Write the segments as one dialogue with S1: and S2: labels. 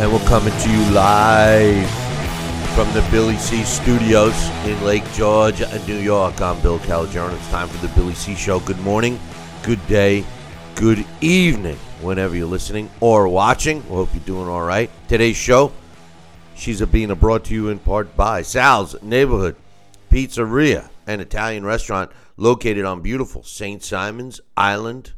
S1: And we're coming to you live from the Billy C Studios in Lake George, New York. I'm Bill Calogero. It's time for the Billy C Show. Good morning, good day, good evening, whenever you're listening or watching. We hope you're doing all right. Today's show, she's a being brought to you in part by Sal's Neighborhood Pizzeria, an Italian restaurant located on beautiful St. Simon's Island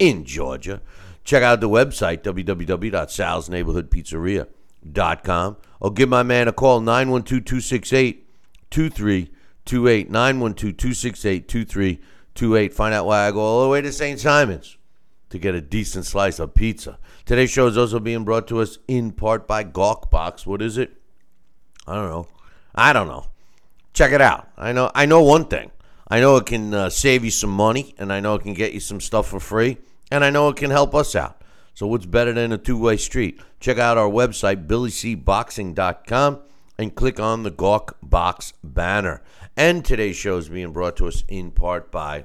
S1: in Georgia. Check out the website, www.salsneighborhoodpizzeria.com, or give my man a call, 912 268 2328. 912 268 2328. Find out why I go all the way to St. Simon's to get a decent slice of pizza. Today's show is also being brought to us in part by Gawk Box. What is it? I don't know. I don't know. Check it out. I know. I know one thing. I know it can uh, save you some money, and I know it can get you some stuff for free, and I know it can help us out. So what's better than a two-way street? Check out our website, billycboxing.com, and click on the Gawk Box banner. And today's show is being brought to us in part by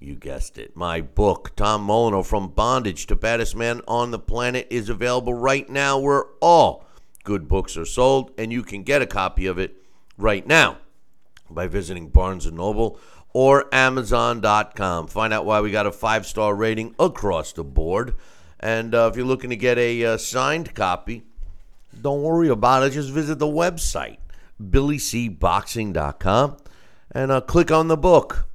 S1: you guessed it. My book, Tom Molineaux, From Bondage to Baddest Man on the Planet, is available right now where all good books are sold, and you can get a copy of it right now by visiting Barnes & Noble or Amazon.com. Find out why we got a five-star rating across the board. And uh, if you're looking to get a uh, signed copy, don't worry about it. Just visit the website, billycboxing.com, and uh, click on the book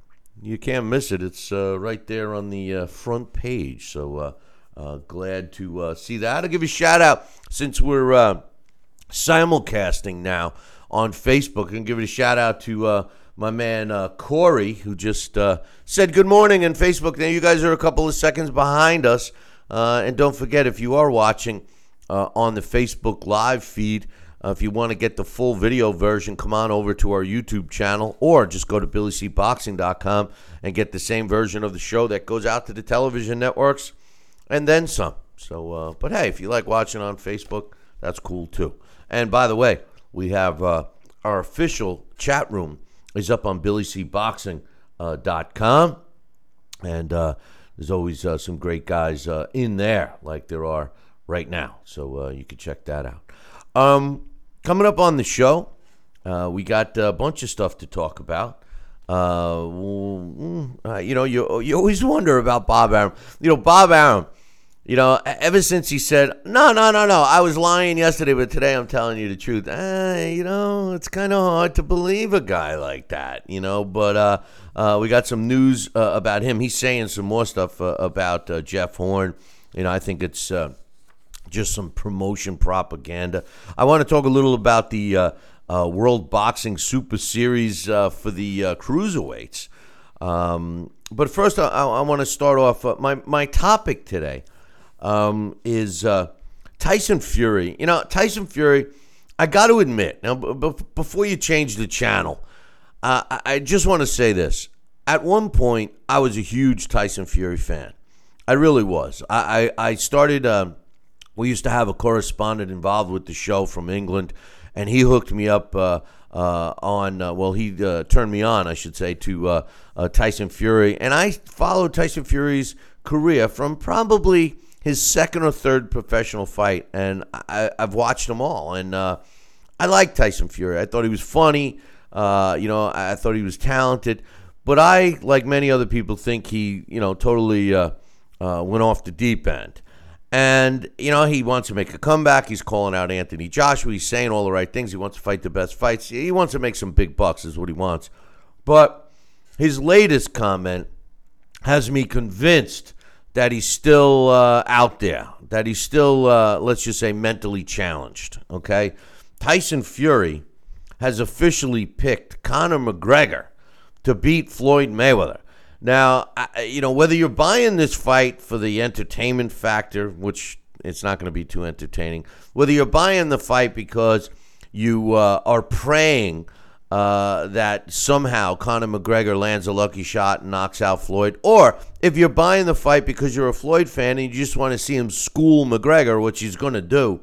S1: you can't miss it. It's uh, right there on the uh, front page. So uh, glad to see that. I'll give a shout out since we're simulcasting now on Facebook and give it a shout out to my man Corey who just said good morning on Facebook. Now you guys are a couple of seconds behind us, and don't forget if you are watching on the Facebook live feed. Uh, if you want to get the full video version, come on over to our YouTube channel or just go to billycboxing.com and get the same version of the show that goes out to the television networks and then some. So, uh, but hey, if you like watching on Facebook, that's cool too. And by the way, we have uh, our official chat room is up on billycboxing.com. Uh, and uh, there's always uh, some great guys in there, like there are right now. So you can check that out. Um, coming up on the show, we got a bunch of stuff to talk about. Uh, mm, you know, you you always wonder about Bob. You know, Bob Arum. You know, ever since he said, "No, no, no, no," I was lying yesterday, but today I'm telling you the truth. Eh, you know, it's kind of hard to believe a guy like that. You know, but uh, uh, we got some news uh, about him. He's saying some more stuff uh, about uh, Jeff Horn. You know, I think it's uh, just some promotion propaganda. I want to talk a little about the World Boxing Super Series for the cruiserweights. Um, but first, I, I want to start off. My my topic today um, is uh, Tyson Fury. You know, Tyson Fury. I got to admit now, b- before you change the channel, I-, I just want to say this. At one point, I was a huge Tyson Fury fan. I really was. I I, I started. Um, we used to have a correspondent involved with the show from England, and he hooked me up uh, uh, on. Uh, well, he uh, turned me on, I should say, to uh, uh, Tyson Fury, and I followed Tyson Fury's career from probably his second or third professional fight, and I, have watched them all, and uh, I like Tyson Fury. I thought he was funny. Uh, you know, I thought he was talented, but I, like many other people, think he, you know, totally uh, went off the deep end. And, you know, he wants to make a comeback. He's calling out Anthony Joshua. He's saying all the right things. He wants to fight the best fights. He wants to make some big bucks, is what he wants. But his latest comment has me convinced that he's still uh, out there, that he's still, uh, let's just say, mentally challenged. Okay? Tyson Fury has officially picked Conor McGregor to beat Floyd Mayweather. Now, you know, whether you're buying this fight for the entertainment factor, which it's not going to be too entertaining, whether you're buying the fight because you uh, are praying uh, that somehow Conor McGregor lands a lucky shot and knocks out Floyd, or if you're buying the fight because you're a Floyd fan and you just want to see him school McGregor, which he's going to do,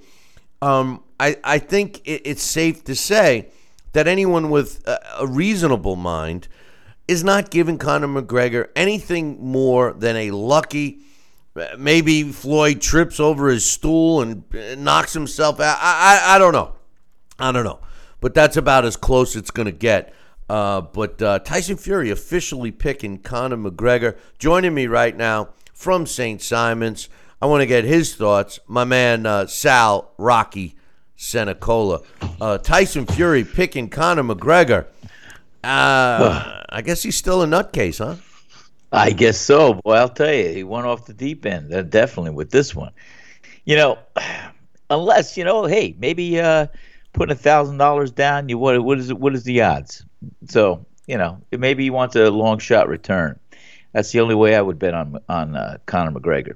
S1: um, I, I think it, it's safe to say that anyone with a, a reasonable mind – is not giving Conor McGregor anything more than a lucky. Maybe Floyd trips over his stool and knocks himself out. I, I, I don't know. I don't know. But that's about as close it's going to get. Uh, but uh, Tyson Fury officially picking Conor McGregor. Joining me right now from St. Simons. I want to get his thoughts. My man uh, Sal Rocky Senecola. Uh, Tyson Fury picking Conor McGregor. Uh, I guess he's still a nutcase, huh?
S2: I guess so. Boy, I'll tell you, he went off the deep end. Uh, definitely with this one. You know, unless you know, hey, maybe putting a thousand dollars down. You what? What is it? What is the odds? So you know, maybe he wants a long shot return. That's the only way I would bet on on uh, Conor McGregor.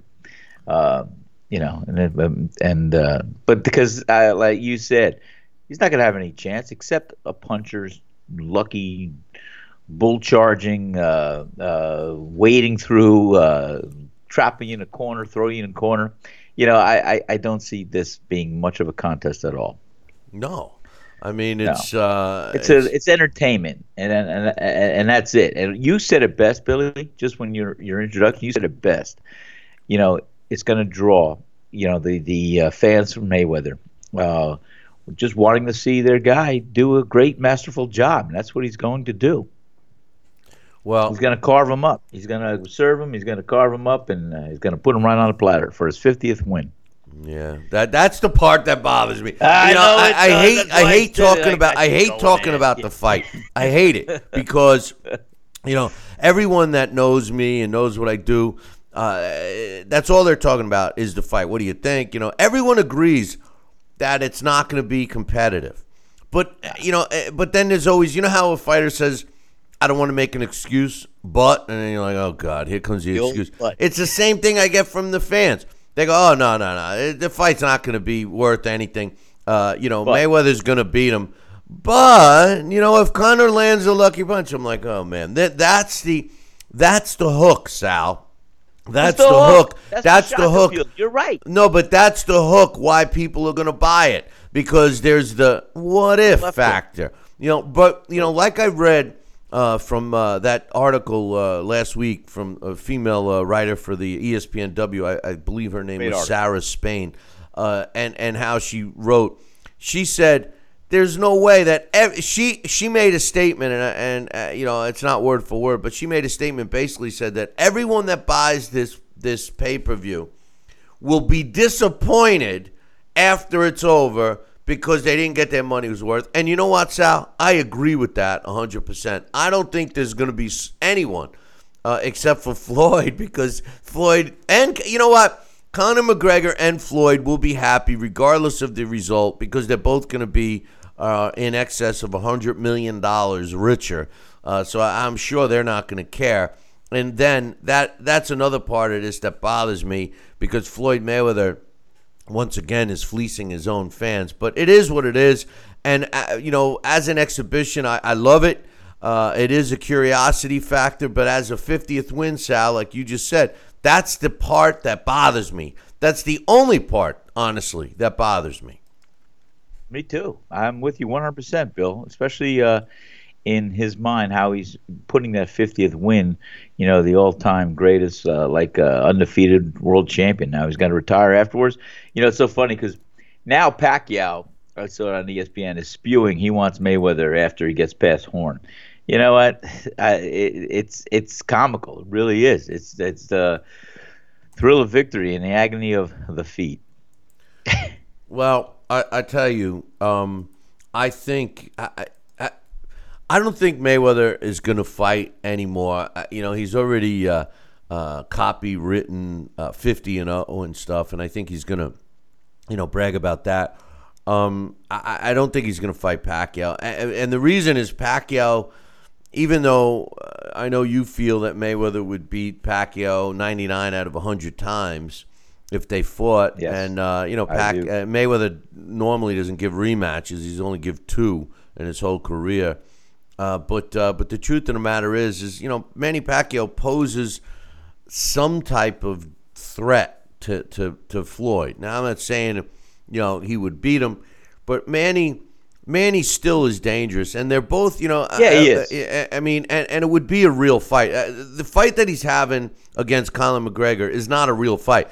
S2: Uh, you know, and um, and uh, but because uh, like you said, he's not going to have any chance except a puncher's lucky bull charging, uh, uh, wading through, uh, trapping you in a corner, throwing you in a corner. You know, I, I, I, don't see this being much of a contest at all.
S1: No. I mean, it's no. uh,
S2: it's, it's, a, it's entertainment, and, and and and that's it. And you said it best, Billy. Just when your your introduction, you said it best. You know, it's going to draw you know the the uh, fans from Mayweather. Uh, just wanting to see their guy do a great, masterful job. And that's what he's going to do. Well, he's going to carve him up. He's going to serve him. He's going to carve him up, and uh, he's going to put him right on a platter for his 50th win.
S1: Yeah, that that's the part that bothers me. I you know, know I, I hate I hate talking about I hate talking about the fight. I hate it because you know everyone that knows me and knows what I do. Uh, that's all they're talking about is the fight. What do you think? You know, everyone agrees that it's not going to be competitive. But you know, eh, but then there's always you know how a fighter says, "I don't want to make an excuse," but and then you're like, "Oh God, here comes the, the excuse." It's the same thing I get from the fans. They go, "Oh no, no, no, the fight's not going to be worth anything." Uh, you know, but, Mayweather's going to beat him. But you know, if Conor lands a lucky punch, I'm like, "Oh man, that that's the that's the hook, Sal." That's, the, the, hook. hook. That's, that's the, the, hook.
S2: You're right.
S1: No, but that's the hook why people are going to buy it because there's the what if Left factor. It. You know, but you know, like I read uh, from uh, that article uh, last week from a female uh, writer for the ESPNW, I, I believe her name Great was article. Sarah Spain, uh, and and how she wrote. She said there's no way that ev- she she made a statement and and uh, you know it's not word for word but she made a statement basically said that everyone that buys this this pay-per-view will be disappointed after it's over because they didn't get their money's worth and you know what Sal I agree with that 100% I don't think there's going to be anyone uh, except for Floyd because Floyd and you know what Conor McGregor and Floyd will be happy regardless of the result because they're both going to be uh, in excess of $100 million richer. Uh, so I'm sure they're not going to care. And then that that's another part of this that bothers me because Floyd Mayweather, once again, is fleecing his own fans. But it is what it is. And, uh, you know, as an exhibition, I, I love it. Uh, it is a curiosity factor. But as a 50th win, Sal, like you just said, that's the part that bothers me. That's the only part, honestly, that bothers me.
S2: Me too. I'm with you 100%, Bill. Especially uh, in his mind, how he's putting that 50th win. You know, the all-time greatest, uh, like uh, undefeated world champion. Now he's going to retire afterwards. You know, it's so funny because now Pacquiao, I saw it on ESPN, is spewing he wants Mayweather after he gets past Horn. You know what? I, it, it's it's comical. It really is. It's it's uh, thrill of victory and the agony of the feet.
S1: well, I, I tell you, um, I think I, I, don't think Mayweather is going to fight anymore. You know, he's already uh, uh, copywritten uh, 50 and 0 and stuff, and I think he's going to, you know, brag about that. Um, I, I, don't think he's going to fight Pacquiao, and, and, the reason is Pacquiao. Even though uh, I know you feel that Mayweather would beat Pacquiao 99 out of 100 times if they fought,
S2: yes,
S1: and uh, you know, Pac, uh, Mayweather normally doesn't give rematches; he's only give two in his whole career. Uh, but uh, but the truth of the matter is, is you know, Manny Pacquiao poses some type of threat to, to, to Floyd. Now I'm not saying you know he would beat him, but Manny Manny still is dangerous, and they're both you know
S2: yeah he is.
S1: I, I mean, and, and it would be a real fight. Uh, the fight that he's having against Conor McGregor is not a real fight.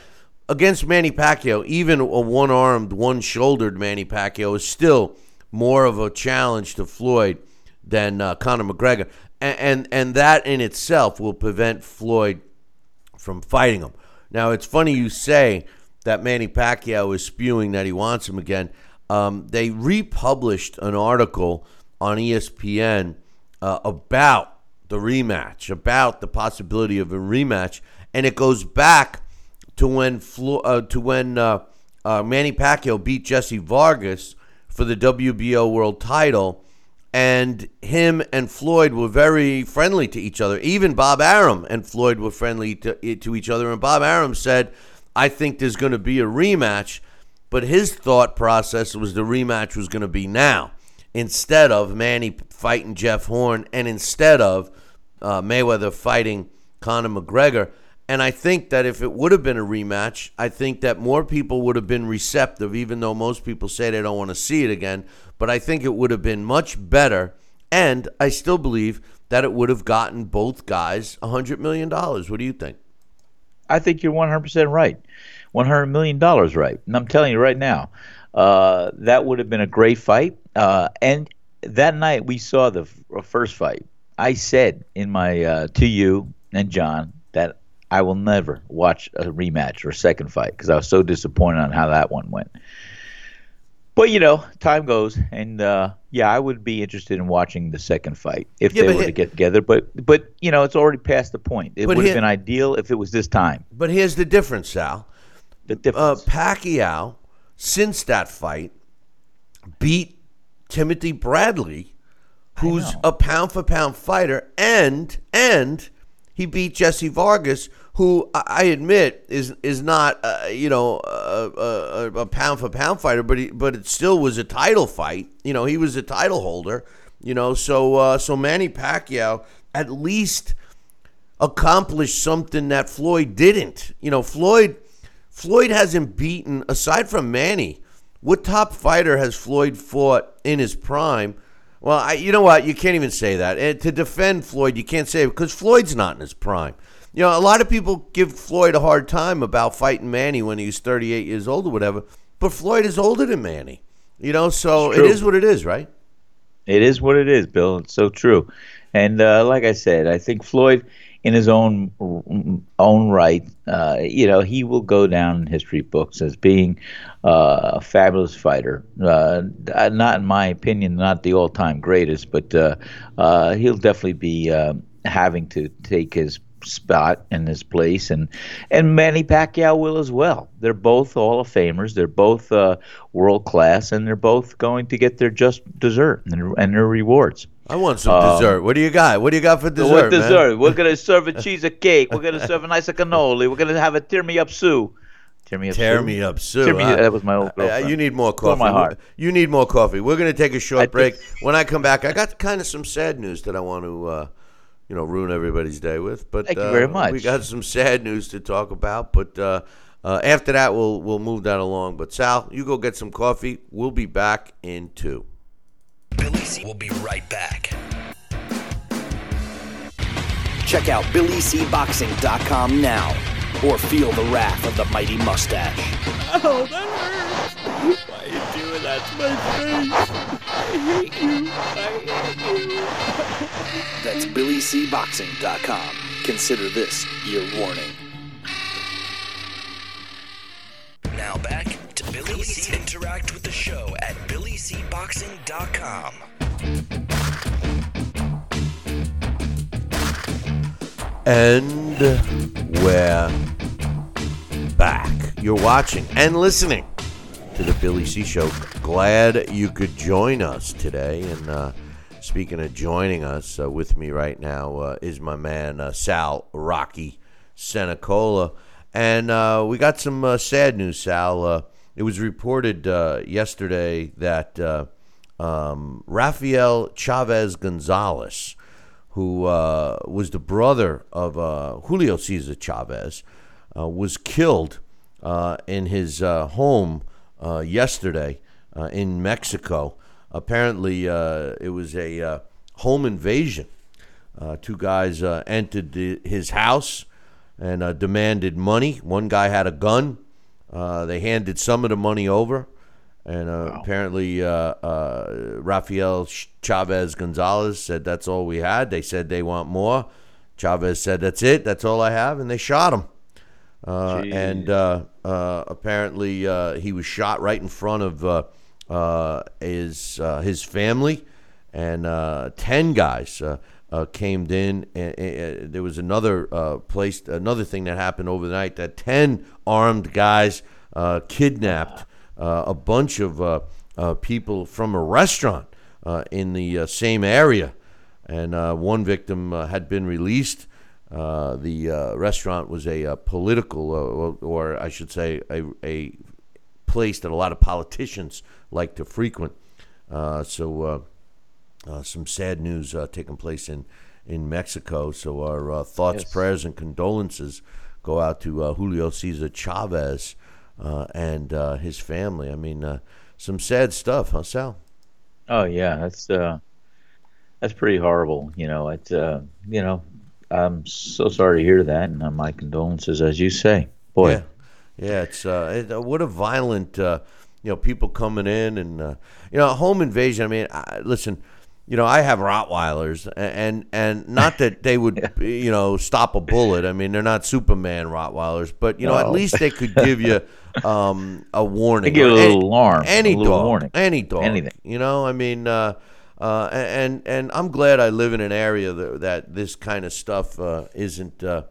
S1: Against Manny Pacquiao, even a one-armed, one-shouldered Manny Pacquiao is still more of a challenge to Floyd than uh, Conor McGregor, and, and and that in itself will prevent Floyd from fighting him. Now, it's funny you say that Manny Pacquiao is spewing that he wants him again. Um, they republished an article on ESPN uh, about the rematch, about the possibility of a rematch, and it goes back to when Flo- uh, to when uh, uh Manny Pacquiao beat Jesse Vargas for the WBO World Title and him and Floyd were very friendly to each other. Even Bob Arum and Floyd were friendly to, to each other. And Bob Arum said, I think there's going to be a rematch, but his thought process was the rematch was going to be now instead of Manny fighting Jeff Horn and instead of uh, Mayweather fighting Conor McGregor. And I think that if it would have been a rematch, I think that more people would have been receptive, even though most people say they don't want to see it again. But I think it would have been much better. And I still believe that it would have gotten both guys $100 million. What do you think?
S2: I think you're 100% right. $100 million right. And I'm telling you right now, uh, that would have been a great fight. Uh, and that night we saw the f- first fight. I said in my uh, to you and John that I will never watch a rematch or a second fight because I was so disappointed on how that one went. But you know, time goes, and uh, yeah, I would be interested in watching the second fight if yeah, they were to get together. But but you know, it's already past the point. It would have been ideal if it was this time.
S1: But here's the difference, Sal.
S2: The difference.
S1: Uh, Pacquiao, since that fight, beat Timothy Bradley, who's a pound for pound fighter, and and he beat Jesse Vargas, who I admit is is not uh, you know a, a, a, pound for pound fighter, but he, but it still was a title fight. You know, he was a title holder. You know, so uh, so Manny Pacquiao at least accomplished something that Floyd didn't. You know, Floyd Floyd hasn't beaten aside from Manny. What top fighter has Floyd fought in his prime? Well, I, you know what? You can't even say that. And to defend Floyd, you can't say it because Floyd's not in his prime. You know, a lot of people give Floyd a hard time about fighting Manny when he was 38 years old or whatever, but Floyd is older than Manny. You know, so it is what it is, right?
S2: It is what it is, Bill. It's so true. And uh, like I said, I think Floyd, in his own own right, uh, you know, he will go down in history books as being uh, a fabulous fighter. Uh, not in my opinion, not the all-time greatest, but uh, uh, he'll definitely be having to take his spot in his place, and and Manny Pacquiao will as well. They're both Hall of Famers. They're both uh, world class, and they're both going to get their just dessert and, and their rewards.
S1: I want some um, dessert. What do you got? What do you got for dessert?
S2: What dessert? Man? We're gonna serve a cheese a cake. We're gonna serve a nice cannoli. We're gonna have a tear me up sue.
S1: Tear me up, tear Sue. me up, Sue.
S2: Tear me, that was my old girlfriend.
S1: Uh, you need more coffee.
S2: my heart.
S1: You need more coffee. We're going to take a short I break. When I come back, I got kind of some sad news that I want to uh, you know ruin everybody's day with. But
S2: thank
S1: uh,
S2: you very much.
S1: We got some sad news to talk about, but uh, uh, after that we'll we'll move that along. But Sal, you go get some coffee. We'll be back in two.
S3: Billy C. will be right back. Check out BillyCBoxing.com now, or feel the wrath of the mighty mustache.
S4: Oh, that hurts! Why are you doing that to my face? hate you. I hate you.
S3: That's BillyCBoxing.com. Consider this your warning. Now back to Billy, Billy C. C. Interact with the show at BillyCBoxing.com.
S1: And we're back. You're watching and listening to the Billy C Show. Glad you could join us today. And uh, speaking of joining us, uh, with me right now uh, is my man uh, Sal Rocky Senecola. And uh, we got some uh, sad news, Sal. It was reported yesterday that um, Rafael Chavez Gonzalez, who was the brother of Julio Cesar Chavez, was killed in his home uh, yesterday uh, in Mexico. Apparently, uh, it was a uh, home invasion. Uh, two guys uh, entered the, his house and uh, demanded money. One guy had a gun. Uh, they handed some of the money over. And uh, apparently, uh, uh, Rafael Chavez Gonzalez said that's all we had. They said they want more. Chavez said that's it. That's all I have, and they shot him. Uh, and uh, uh, apparently, uh, he was shot right in front of uh, uh, his uh, his family, and uh, ten guys uh, uh, came in. And, and there was another uh, place, another thing that happened overnight. That ten armed guys uh, kidnapped uh, a bunch of uh, uh, people from a restaurant uh, in the uh, same area, and uh, one victim uh, had been released. Uh, the uh, restaurant was a, uh political, uh, or, or I should say, a, a place that a lot of politicians like to frequent. Uh, so, uh, uh, some sad news uh, taking place in, in Mexico. So, our uh, thoughts,
S2: Yes.
S1: prayers, and condolences go out to uh, Julio Cesar Chavez uh, and uh, his family. I mean, uh, some sad stuff, huh, Sal?
S2: Oh yeah, that's uh, that's pretty horrible. You know, it's uh, you know, I'm so sorry to hear that, and uh, my condolences, as you say. Boy,
S1: Yeah, yeah. It's uh, it, uh, what a violent, uh, you know, people coming in and uh, you know, a home invasion. I mean, I, listen, you know, I have Rottweilers, and and not that they would, you know, stop a bullet. I mean, they're not Superman Rottweilers, but you know, at least they could give you um, a warning.
S2: They give a
S1: any-
S2: little alarm,
S1: Any
S2: a little
S1: dog,
S2: warning.
S1: any dog,
S2: Anything.
S1: You know, I mean. Uh, uh, and and I'm glad I live in an area that, that this kind of stuff uh, isn't uh,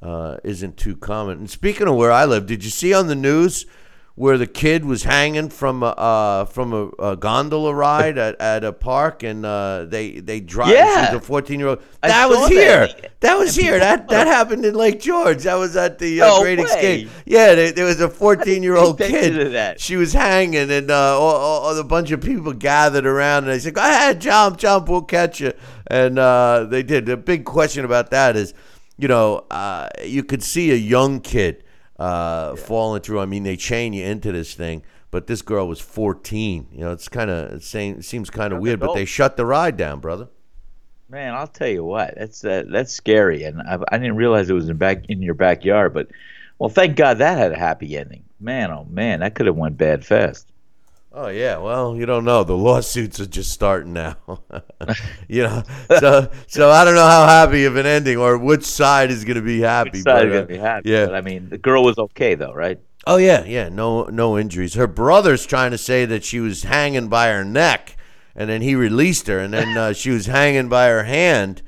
S1: uh, isn't too common. And speaking of where I live, did you see on the news where the kid was hanging from a uh, from a, a gondola ride at, at a park and uh, they they drive
S2: Yeah.
S1: a 14 year old that was here. That was here. That that happened in Lake George. That was at the uh,
S2: No
S1: Great
S2: way.
S1: Escape yeah there, there was a 14 year old kid she was hanging and uh, all, all, all- a bunch of people gathered around and they said go ahead jump jump we'll catch you. And uh, they did. The big question about that is you know uh, you could see a young kid uh, falling through. I mean, they chain you into this thing, but this girl was 14. You know, it's kind of it seems kind of weird, but they shut the ride down, brother.
S2: man, I'll tell you what, that's uh, that's scary, and I, I didn't realize it was in back in your backyard. But well, thank God that had a happy ending. Man, oh man, that could have went bad fast.
S1: Oh yeah, well, you don't know. The lawsuits are just starting now. you know, so so I don't know how happy of an ending or which side is going to be happy.
S2: Which side
S1: but,
S2: is
S1: uh,
S2: gonna be happy?
S1: Yeah.
S2: But I mean, the girl was okay though, right?
S1: Oh yeah, yeah, no no injuries. Her brother's trying to say that she was hanging by her neck, and then he released her, and then uh, she was hanging by her hand,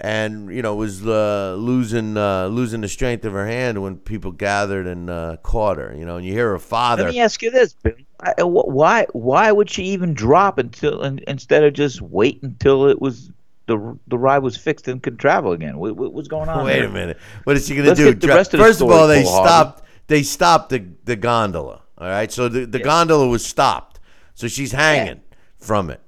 S1: and you know was uh, losing uh, losing the strength of her hand when people gathered and uh, caught her. You know, and you hear her father.
S2: Let me ask you this: Bill. I- Why why would she even drop until in, instead of just wait until it was the the ride was fixed and could travel again? What, was going on?
S1: Wait
S2: there?
S1: a minute. What is she going to do?
S2: get the rest of
S1: First of all, they
S2: Harvey.
S1: stopped. They stopped the the gondola. All right, so the, the gondola was stopped. So she's hanging from it.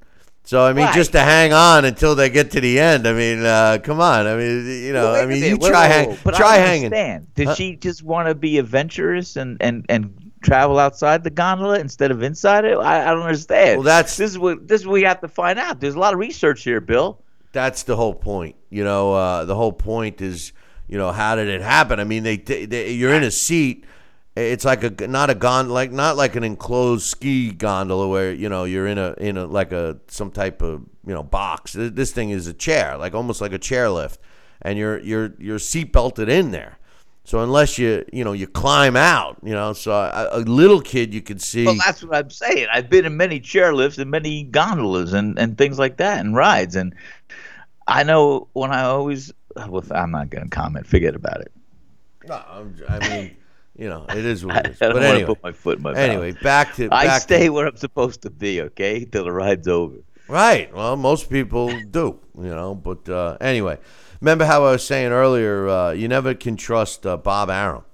S1: So I mean,
S2: Right.
S1: just to hang on until they get to the end. I mean, uh, come on. I mean, you know,
S2: Well, wait
S1: I mean, you
S2: Whoa,
S1: try
S2: whoa,
S1: hang, try hanging.
S2: understand. Did
S1: Huh?
S2: she just want to be adventurous and, and, and travel outside the gondola instead of inside it? I, I don't understand.
S1: Well, that's-
S2: this is what this is what we have to find out. There's a lot of research here, Bill.
S1: That's the whole point. You know, uh, the whole point is, you know, how did it happen? I mean, they, they you're in a seat. It's like a not a gon like not like an enclosed ski gondola where you know you're in a in a like a some type of you know box. This thing is a chair, like almost like a chairlift, and you're you're you're seat belted in there. So unless you you know you climb out, you know, so a, a little kid you could see.
S2: Well, that's what I'm saying. I've been in many chairlifts and many gondolas and, and things like that and rides. And I know when I always, well, I'm not going to comment. Forget about it.
S1: No, I'm- I mean, you know, it is what
S2: I don't
S1: But anyway,
S2: put my foot in my mouth.
S1: anyway, back to
S2: I stay
S1: To,
S2: where I'm supposed to be, okay, till the ride's over.
S1: right. Well, most people do, you know. But uh, anyway, remember how I was saying earlier? Uh, you never can trust uh, Bob Arum.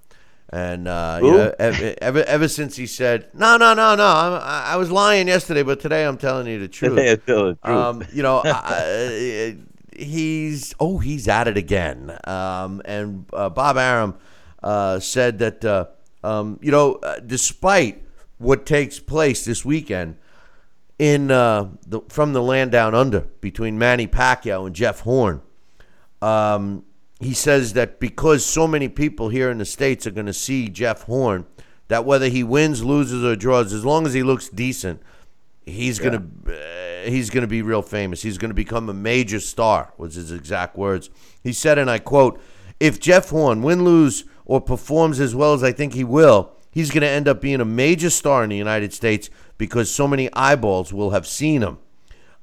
S1: And uh, you know, ever, ever ever since he said, "No, no, no, no, I'm, I I was lying yesterday, but today I'm telling you the truth."
S2: Tell the truth.
S1: Um, you know, I, he's oh, he's at it again. Um, and uh, Bob Arum uh, said that uh, um, you know, uh, despite what takes place this weekend in uh, the, from the land down under between Manny Pacquiao and Jeff Horn, um, he says that because so many people here in the states are going to see Jeff Horn, that whether he wins, loses, or draws, as long as he looks decent, he's gonna uh, he's gonna be real famous. He's gonna become a major star. Was his exact words. He said, and I quote: "If Jeff Horn win, lose, or performs as well as I think he will, he's gonna end up being a major star in the United States because so many eyeballs will have seen him."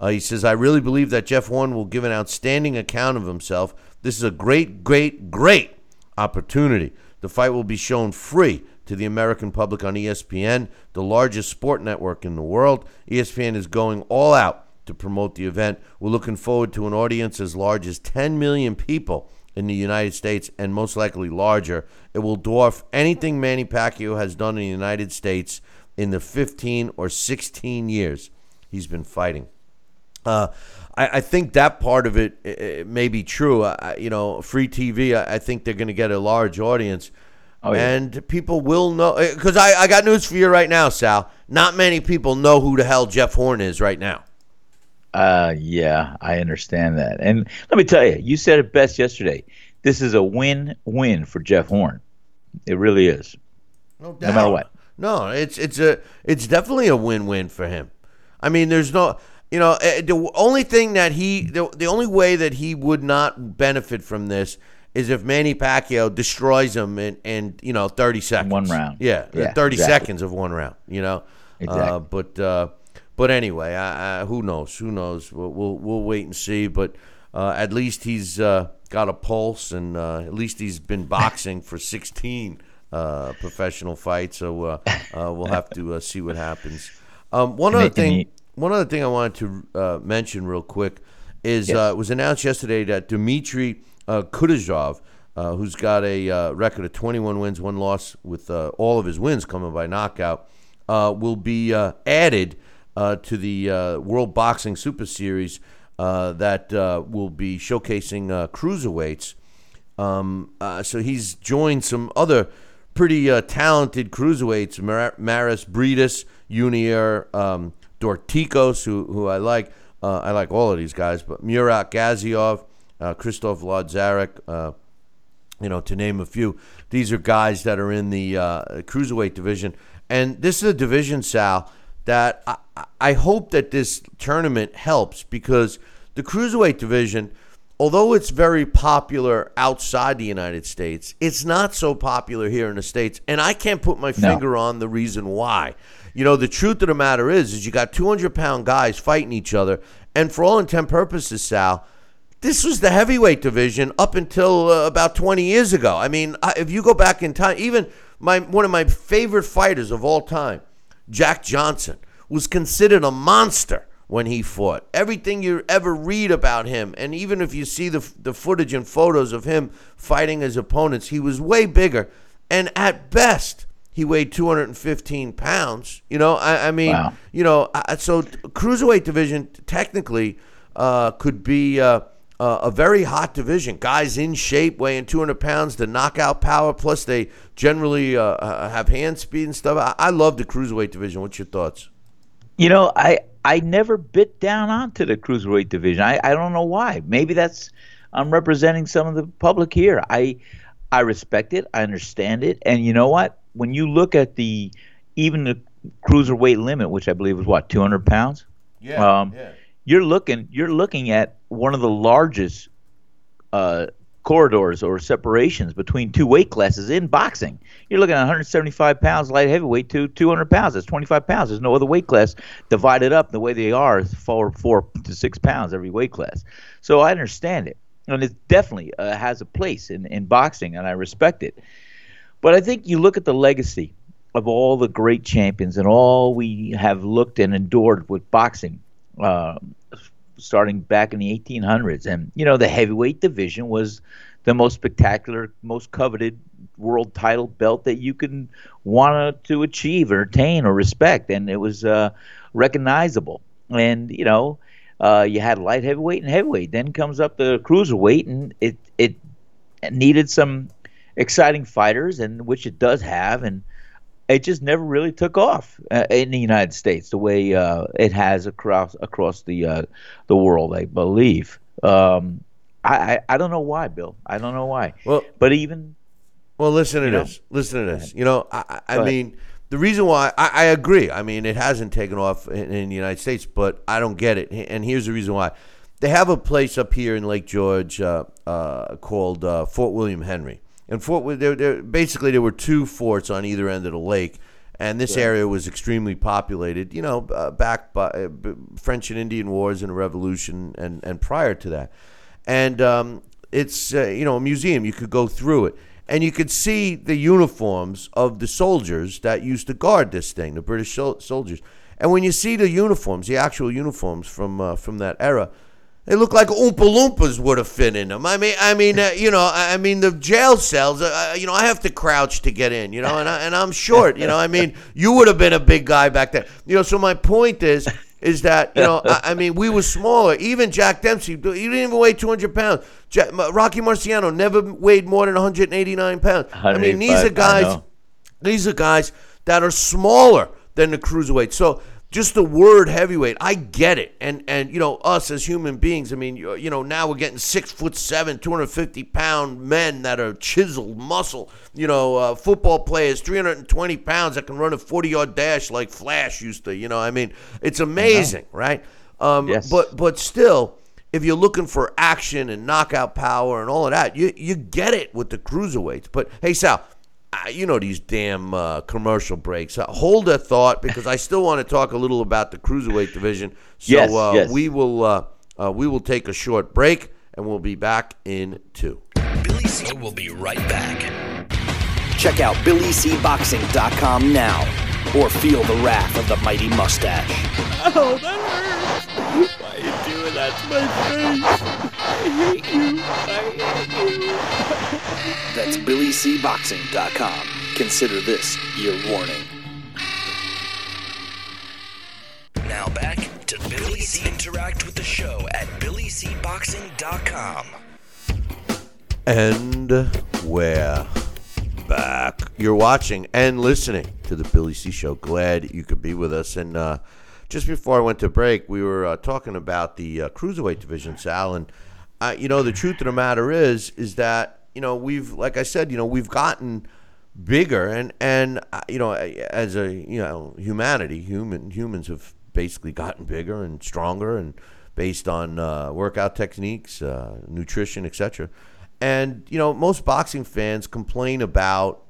S1: Uh, he says, I really believe that Jeff Horn will give an outstanding account of himself. This is a great, great, great opportunity. The fight will be shown free to the American public on ESPN, the largest sport network in the world. ESPN is going all out to promote the event. We're looking forward to an audience as large as 10 million people in the United States and most likely larger. It will dwarf anything Manny Pacquiao has done in the United States in the 15 or 16 years he's been fighting. Uh, I, I think that part of it, uh, may be true. I, you know, free TV. I, I think they're going to get a large audience,
S2: Oh, yeah.
S1: and people will know. Because I, I got news for you right now, Sal. Not many people know who the hell Jeff Horn is right now.
S2: Uh, yeah, I understand that. And let me tell you, you said it best yesterday. This is a win-win for Jeff Horn. It really is.
S1: No,
S2: No matter what.
S1: No, it's it's a it's definitely a win-win for him. I mean, there's no, you know, eh, the only thing that he, the, the only way that he would not benefit from this is if Manny Pacquiao destroys him in, in you know, 30 seconds.
S2: one round.
S1: Yeah,
S2: Yeah,
S1: 30
S2: exactly.
S1: seconds of one round, you know. Uh, but uh, but anyway, I, I, who knows? Who knows? We'll, we'll we'll wait and see. But uh, at least he's uh, got a pulse, and uh, at least he's been boxing for 16 uh, professional fights. So uh, uh, we'll have to uh, see what happens. Um, one other
S2: he-
S1: thing. One other thing I wanted to uh, mention real quick is
S2: Yes.
S1: uh, it was announced yesterday that Dmitry uh, Kudryashov, uh, who's got a uh, record of 21 wins, one loss, with uh, all of his wins coming by knockout, uh, will be uh, added uh, to the uh, World Boxing Super Series uh, that uh, will be showcasing uh, cruiserweights. Um, uh, so he's joined some other pretty uh, talented cruiserweights: Mar- Mairis Briedis, Yunier um, Dorticos, who who I like. Uh, I like all of these guys, but Murat Gassiev, uh, Krzysztof Włodarczyk, uh, you know, to name a few. These are guys that are in the uh, cruiserweight division, and this is a division, Sal, that I, I hope that this tournament helps because the cruiserweight division, although it's very popular outside the United States, it's not so popular here in the states, and I can't put my finger on the reason why. You know, the truth of the matter is, is you got 200 pound guys fighting each other, and for all intent purposes, Sal, this was the heavyweight division up until uh, about 20 years ago. I mean, I, if you go back in time, even my one of my favorite fighters of all time, Jack Johnson, was considered a monster when he fought. Everything you ever read about him, and even if you see the the footage and photos of him fighting his opponents, he was way bigger, and at best. He weighed 215 pounds. You know, I, I mean,
S2: Wow.
S1: you know, I- so cruiserweight division technically uh, could be uh, uh, a very hot division. Guys in shape, weighing 200 pounds, the knockout power. Plus, they generally uh, uh, have hand speed and stuff. I, I love the cruiserweight division. What's your thoughts?
S2: You know, I I never bit down onto the cruiserweight division. I, I don't know why. Maybe that's I'm representing some of the public here. I I respect it. I understand it. And you know what? When you look at the even the cruiserweight limit, which I believe was what 200 pounds,
S1: Yeah,
S2: Um, you're looking you're looking at one of the largest uh, corridors or separations between two weight classes in boxing. You're looking at 175 pounds light heavyweight to 200 pounds. That's 25 pounds. There's no other weight class divided up the way they are, four, four to six pounds every weight class. So I understand it, and it definitely uh, has a place in, in boxing, and I respect it. But I think you look at the legacy of all the great champions and all we have looked and endured with boxing. Uh, starting back in the 1800s. And, you know, the heavyweight division was the most spectacular, most coveted world title belt that you can want to achieve or attain or respect. And it was uh, recognizable. And, you know, uh, you had light heavyweight and heavyweight. Then comes up the cruiserweight, and it, it needed some exciting fighters, and which it does have. And it just never really took off uh, in the United States the way uh, it has across across the uh, the world. I believe. Um, I, I, I don't know why, Bill. I don't know why.
S1: Well,
S2: but even
S1: well, listen to this. Know? Listen to this. You know, I, I mean, the reason why I, I, agree. I mean, it hasn't taken off in, in the United States, but I don't get it. And here's the reason why. They have a place up here in Lake George uh, uh, called uh, Fort William Henry and Fort there, there, basically there were two forts on either end of the lake, and this yeah. area was extremely populated. You know, uh, back by uh, French and Indian Wars and the Revolution, and and prior to that, and um, it's uh, you know a museum. You could go through it. And you could see the uniforms of the soldiers that used to guard this thing, the British soldiers. And when you see the uniforms, the actual uniforms from uh, from that era, they look like Oompa Loompas would have fit in them. I mean, I mean, uh, you know, I mean, the jail cells. Uh, uh, you know, I have to crouch to get in. You know, and I, and I'm short. You know, I mean, you would have been a big guy back then. You know, so my point is, is that you know, I, I mean, we were smaller. Even Jack Dempsey, he didn't even weigh 200 pounds. Jack, Rocky Marciano never weighed more than 189 pounds. I mean, these are guys. These are guys that are smaller than the cruiserweight. So just the word heavyweight, I get it. And and you know us as human beings, I mean, you, you know now we're getting six foot seven, two hundred fifty pound men that are chiseled muscle. You know, uh, football players, three hundred and twenty pounds that can run a forty yard dash like Flash used to. You know, I mean, it's amazing, right? Um, yes. But but still, if you're looking for action and knockout power and all of that, you you get it with the cruiserweights. But hey, Sal you know these damn uh, commercial breaks. Uh, hold that thought because I still want to talk a little about the cruiserweight division. So
S2: yes,
S1: uh,
S2: yes.
S1: we will uh, uh, we will take a short break and we'll be back in two.
S3: Billy C will be right back. Check out BillyCBoxing.com now or feel the wrath of the mighty mustache.
S4: Oh, that hurts! Why are you doing that to my face? I hate you. I hate you.
S3: That's BillyCBoxing.com. Consider this your warning. Now back to Billy C. Interact with the show at BillyCBoxing.com.
S1: And we're back. You're watching and listening to the Billy C. Show. Glad you could be with us. And uh, just before I went to break, we were uh, talking about the uh, cruiserweight division, Sal. And you know, the truth of the matter is, is that you know, we've like I said, you know, we've gotten bigger and and uh, you know, as a you know humanity, human humans have basically gotten bigger and stronger and based on uh, workout techniques, uh, nutrition, etc. And you know, most boxing fans complain about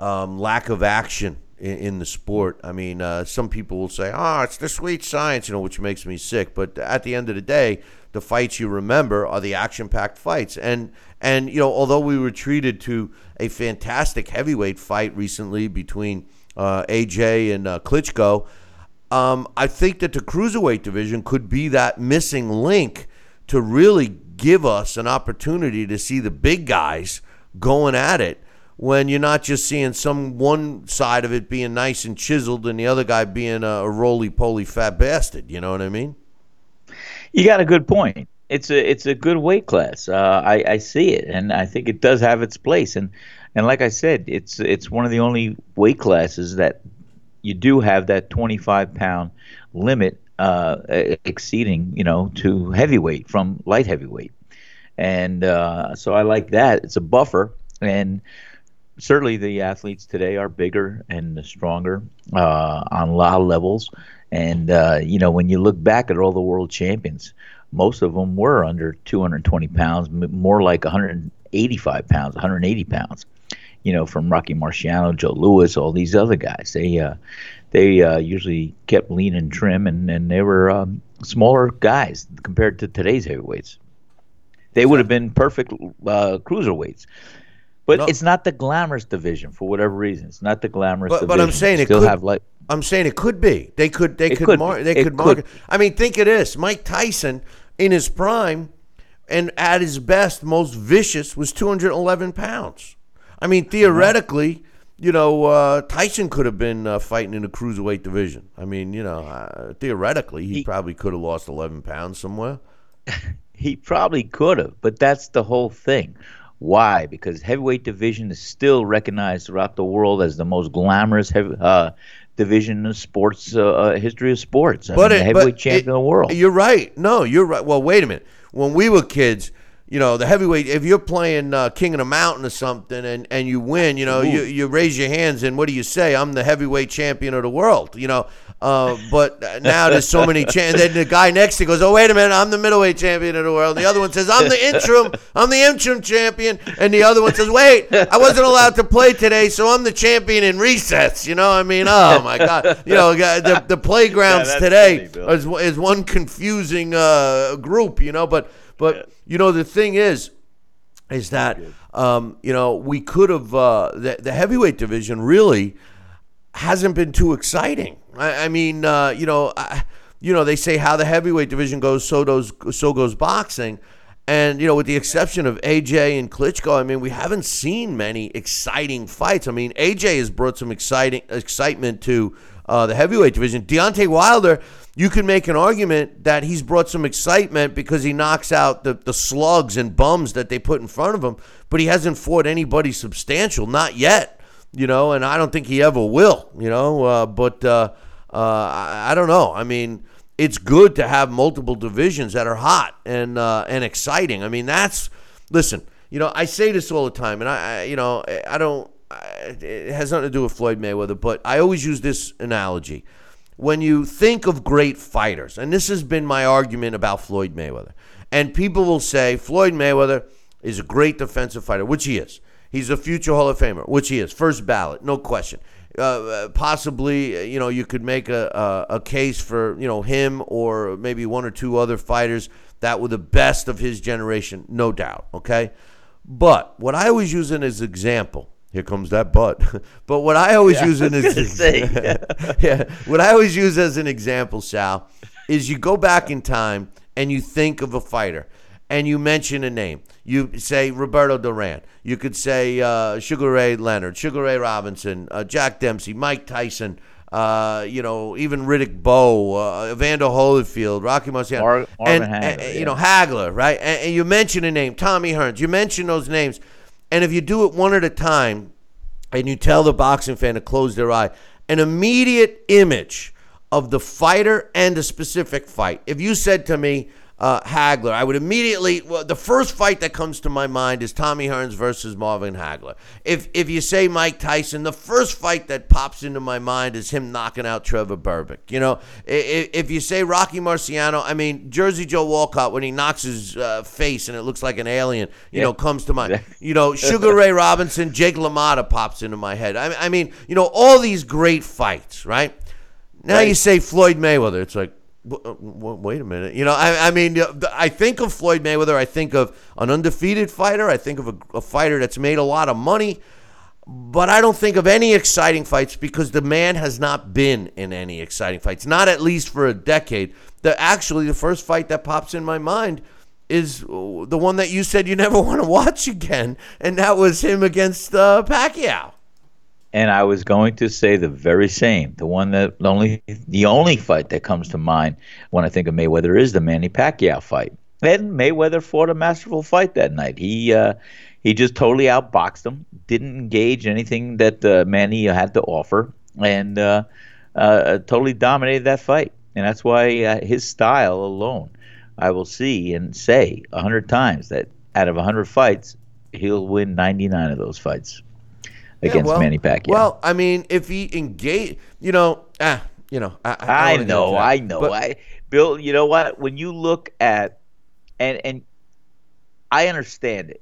S1: um, lack of action in, the sport. I mean, uh, some people will say, "Oh, it's the sweet science," you know, which makes me sick. But at the end of the day, the fights you remember are the action-packed fights. And and you know, although we were treated to a fantastic heavyweight fight recently between uh, AJ and uh, Klitschko, um, I think that the cruiserweight division could be that missing link to really give us an opportunity to see the big guys going at it when you're not just seeing some one side of it being nice and chiseled and the other guy being a, a roly poly fat bastard. You know what I mean?
S2: You got a good point. It's a it's a good weight class. Uh, I I see it, and I think it does have its place. And and like I said, it's it's one of the only weight classes that you do have that 25 pound limit uh, exceeding, you know, to heavyweight from light heavyweight. And uh, so I like that. It's a buffer, and certainly the athletes today are bigger and stronger uh, on a lot of levels. And uh, you know, when you look back at all the world champions, most of them were under 220 pounds, more like 185 pounds, 180 pounds. You know, from Rocky Marciano, Joe Louis, all these other guys. They uh, they uh, usually kept lean and trim, and, and they were um, smaller guys compared to today's heavyweights. They would have been perfect uh, cruiserweights. But
S1: No.
S2: it's not the glamorous division for whatever reason. It's not the glamorous
S1: But,
S2: division.
S1: but I'm saying it
S2: Still
S1: could.
S2: have like
S1: I'm saying it could be. They could. They
S2: It
S1: could.
S2: could
S1: Mar- they could
S2: could.
S1: market. I mean, think of this: Mike Tyson, in his prime, and at his best, most vicious, was 211 pounds. I mean, theoretically, you know, uh, Tyson could have been uh, fighting in the cruiserweight division. I mean, you know, uh, theoretically, he,
S2: He-
S1: probably could have lost 11 pounds somewhere.
S2: He probably could have, but that's the whole thing. Why? Because heavyweight division is still recognized throughout the world as the most glamorous heavy, uh, division of sports uh, uh, history of sports. I
S1: But
S2: mean,
S1: it,
S2: the heavyweight
S1: but
S2: champion
S1: it-
S2: of the world.
S1: You're right. No, you're right. Well, wait a minute. When we were kids, you know, the heavyweight. If you're playing uh, King of the Mountain or something, and, and you win, you know, you, you raise your hands and what do you say? I'm the heavyweight champion of the world. You know. Uh, but now there's so many. Cha- and then the guy next to goes, "Oh, wait a minute, I'm the middleweight champion of the world." And the other one says, "I'm the interim. I'm the interim champion." And the other one says, "Wait, I wasn't allowed to play today, so I'm the champion in recess." You know, I mean, oh my God, you know, the, the playgrounds
S2: that's
S1: today
S2: funny,
S1: is, is one confusing uh, group, you know. But but you know the thing is, is that um, you know we could have uh, the the heavyweight division really hasn't been too exciting. I, I mean, uh, you know, I, you know they say how the heavyweight division goes, so does so goes boxing. And you know, with the exception of AJ and Klitschko, I mean, we haven't seen many exciting fights. I mean, AJ has brought some exciting excitement to uh, the heavyweight division. Deontay Wilder, you can make an argument that he's brought some excitement because he knocks out the, the slugs and bums that they put in front of him, but he hasn't fought anybody substantial, not yet you know, and I don't think he ever will, you know. Uh, but uh, uh, I, I don't know. I mean, it's good to have multiple divisions that are hot and uh, and exciting. I mean, that's listen. You know, I say this all the time, and I, I you know, I don't. I, it has nothing to do with Floyd Mayweather, but I always use this analogy. When you think of great fighters, and this has been my argument about Floyd Mayweather, and people will say Floyd Mayweather is a great defensive fighter, which he is. He's a future Hall of Famer, which he is, first ballot, no question. Uh, possibly, uh, you know, you could make a, a a case for you know him or maybe one or two other fighters that were the best of his generation, no doubt. Okay, but what I always use in as example. Here comes that but. but what I always use in as yeah, what I always use as an example, Sal, is you go back in time and you think of a fighter and you mention a name. You say Roberto Duran. You could say uh, Sugar Ray Leonard, Sugar Ray Robinson, uh, Jack Dempsey, Mike Tyson. Uh, you know, even Riddick Bowe, uh, Evander Holyfield, Rocky Marciano,
S2: Mar-
S1: and,
S2: Marvin
S1: and-
S2: Hagler,
S1: you know Hagler, right? And, and you mention a name, Tommy Hearns. You mention those names, and if you do it one at a time, and you tell the boxing fan to close their eye, an immediate image of the fighter and a specific fight. If you said to me, uh, Hagler, I would immediately. Well, the first fight that comes to my mind is Tommy Hearns versus Marvin Hagler. If if you say Mike Tyson, the first fight that pops into my mind is him knocking out Trevor Berbick. You know, if, if you say Rocky Marciano, I mean Jersey Joe Walcott when he knocks his uh, face and it looks like an alien. You know, comes to mind. You know, Sugar Ray Robinson, Jake LaMotta pops into my head. I, I mean, you know, all these great fights, right? Now you say Floyd Mayweather, it's like, wait a minute. You know, I, I mean, uh, I think of Floyd Mayweather. I think of an undefeated fighter. I think of a, a fighter that's made a lot of money. But I don't think of any exciting fights because the man has not been in any exciting fights, not at least for a decade. The actually the first fight that pops in my mind is uh, the one that you said you never want to watch again, and that was him against uh, Pacquiao.
S2: And I was going to say the very same. The one that the only the only fight that comes to mind when I think of Mayweather is the Manny Pacquiao fight. And Mayweather fought a masterful fight that night. He uh, he just totally outboxed him. Didn't engage anything that uh, Manny had to offer, and uh, uh, totally dominated that fight. And that's why uh, his style alone, I will see and say a hundred times that out of a hundred fights, he'll win ninety nine of those fights
S1: Yeah,
S2: against
S1: well-
S2: Manny Pacquiao.
S1: Well, I mean, if he engage, you know, ah, you know, I, I,
S2: I know,
S1: that.
S2: I know.
S1: But-
S2: I Bill, you know what? When you look at and and I understand it.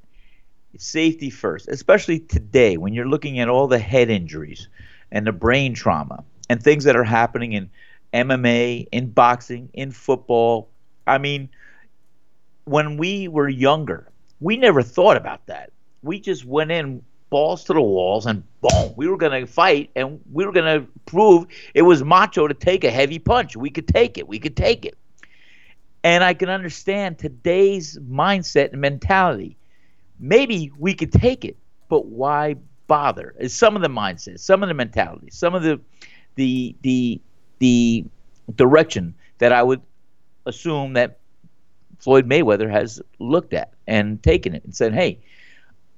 S2: safety first, especially today when you're looking at all the head injuries and the brain trauma and things that are happening in MMA, in boxing, in football. I mean, when we were younger, we never thought about that. We just went in balls to the walls and boom, we were going to fight and we were going to prove it was macho to take a heavy punch. We could take it. We could take it. And I can understand today's mindset and mentality. Maybe we could take it, but why bother? Is some of the mindset, some of the mentality, some of the the the the direction that I would assume that Floyd Mayweather has looked at and taken it and said, "Hey,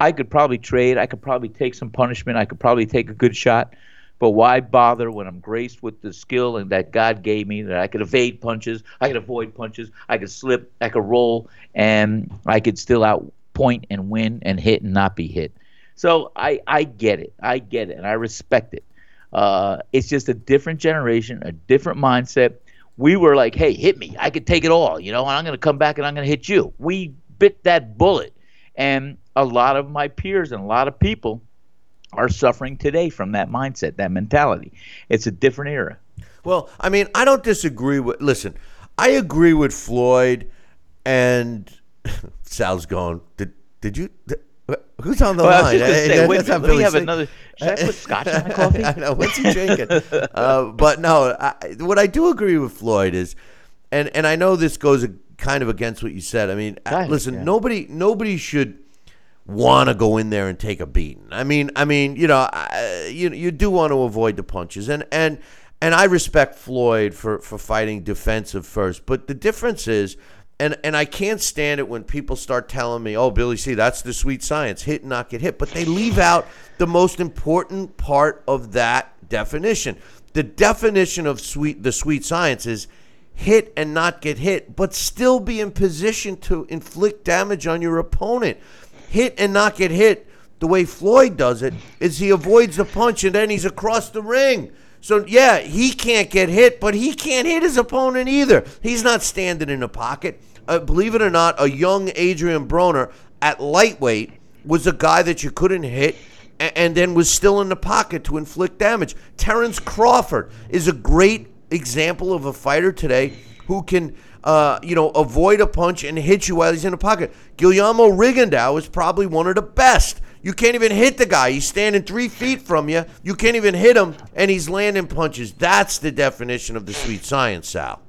S2: I could probably trade. I could probably take some punishment. I could probably take a good shot." But why bother when I'm graced with the skill and that God gave me that I could evade punches, I could avoid punches, I could slip, I could roll, and I could still outpoint point and win and hit and not be hit. So I I get it, I get it, and I respect it. Uh, it's just a different generation, a different mindset. We were like, hey, hit me, I could take it all, you know, and I'm going to come back and I'm going to hit you. We bit that bullet, and a lot of my peers and a lot of people are suffering today from that mindset, that mentality. It's a different era.
S1: Well, I mean, I don't disagree with. Listen, I agree with Floyd, and Sal's going. Did did you? Did, who's on the
S2: Well,
S1: line?
S2: gonna
S1: Hey,
S2: wait,
S1: that's not
S2: let me
S1: Billy
S2: have
S1: Singh.
S2: another. Should I put scotch in my coffee?
S1: I know. What's he drinking? uh, but no, I, what I do agree with Floyd is, and and I know this goes kind of against what you said. I mean,
S2: Right,
S1: listen,
S2: yeah.
S1: nobody nobody should want to go in there and take a beating. I mean, I mean, you know, I, you you do want to avoid the punches, and and and I respect Floyd for for fighting defensive first, but the difference is. And, and I can't stand it when people start telling me, "Oh, Billy, see, that's the sweet science: hit and not get hit." But they leave out the most important part of that definition. The definition of sweet, the sweet science is hit and not get hit, but still be in position to inflict damage on your opponent. Hit and not get hit. The way Floyd does it is he avoids the punch and then he's across the ring. So yeah, he can't get hit, but he can't hit his opponent either. He's not standing in the pocket. Uh, believe it or not, a young Adrian Broner at lightweight was a guy that you couldn't hit a- and then was still in the pocket to inflict damage. Terrence Crawford is a great example of a fighter today who can, uh, you know, avoid a punch and hit you while he's in the pocket. Guillermo Rigondeaux is probably one of the best. You can't even hit the guy. He's standing three feet from you. You can't even hit him, and he's landing punches. That's the definition of the sweet science, Sal.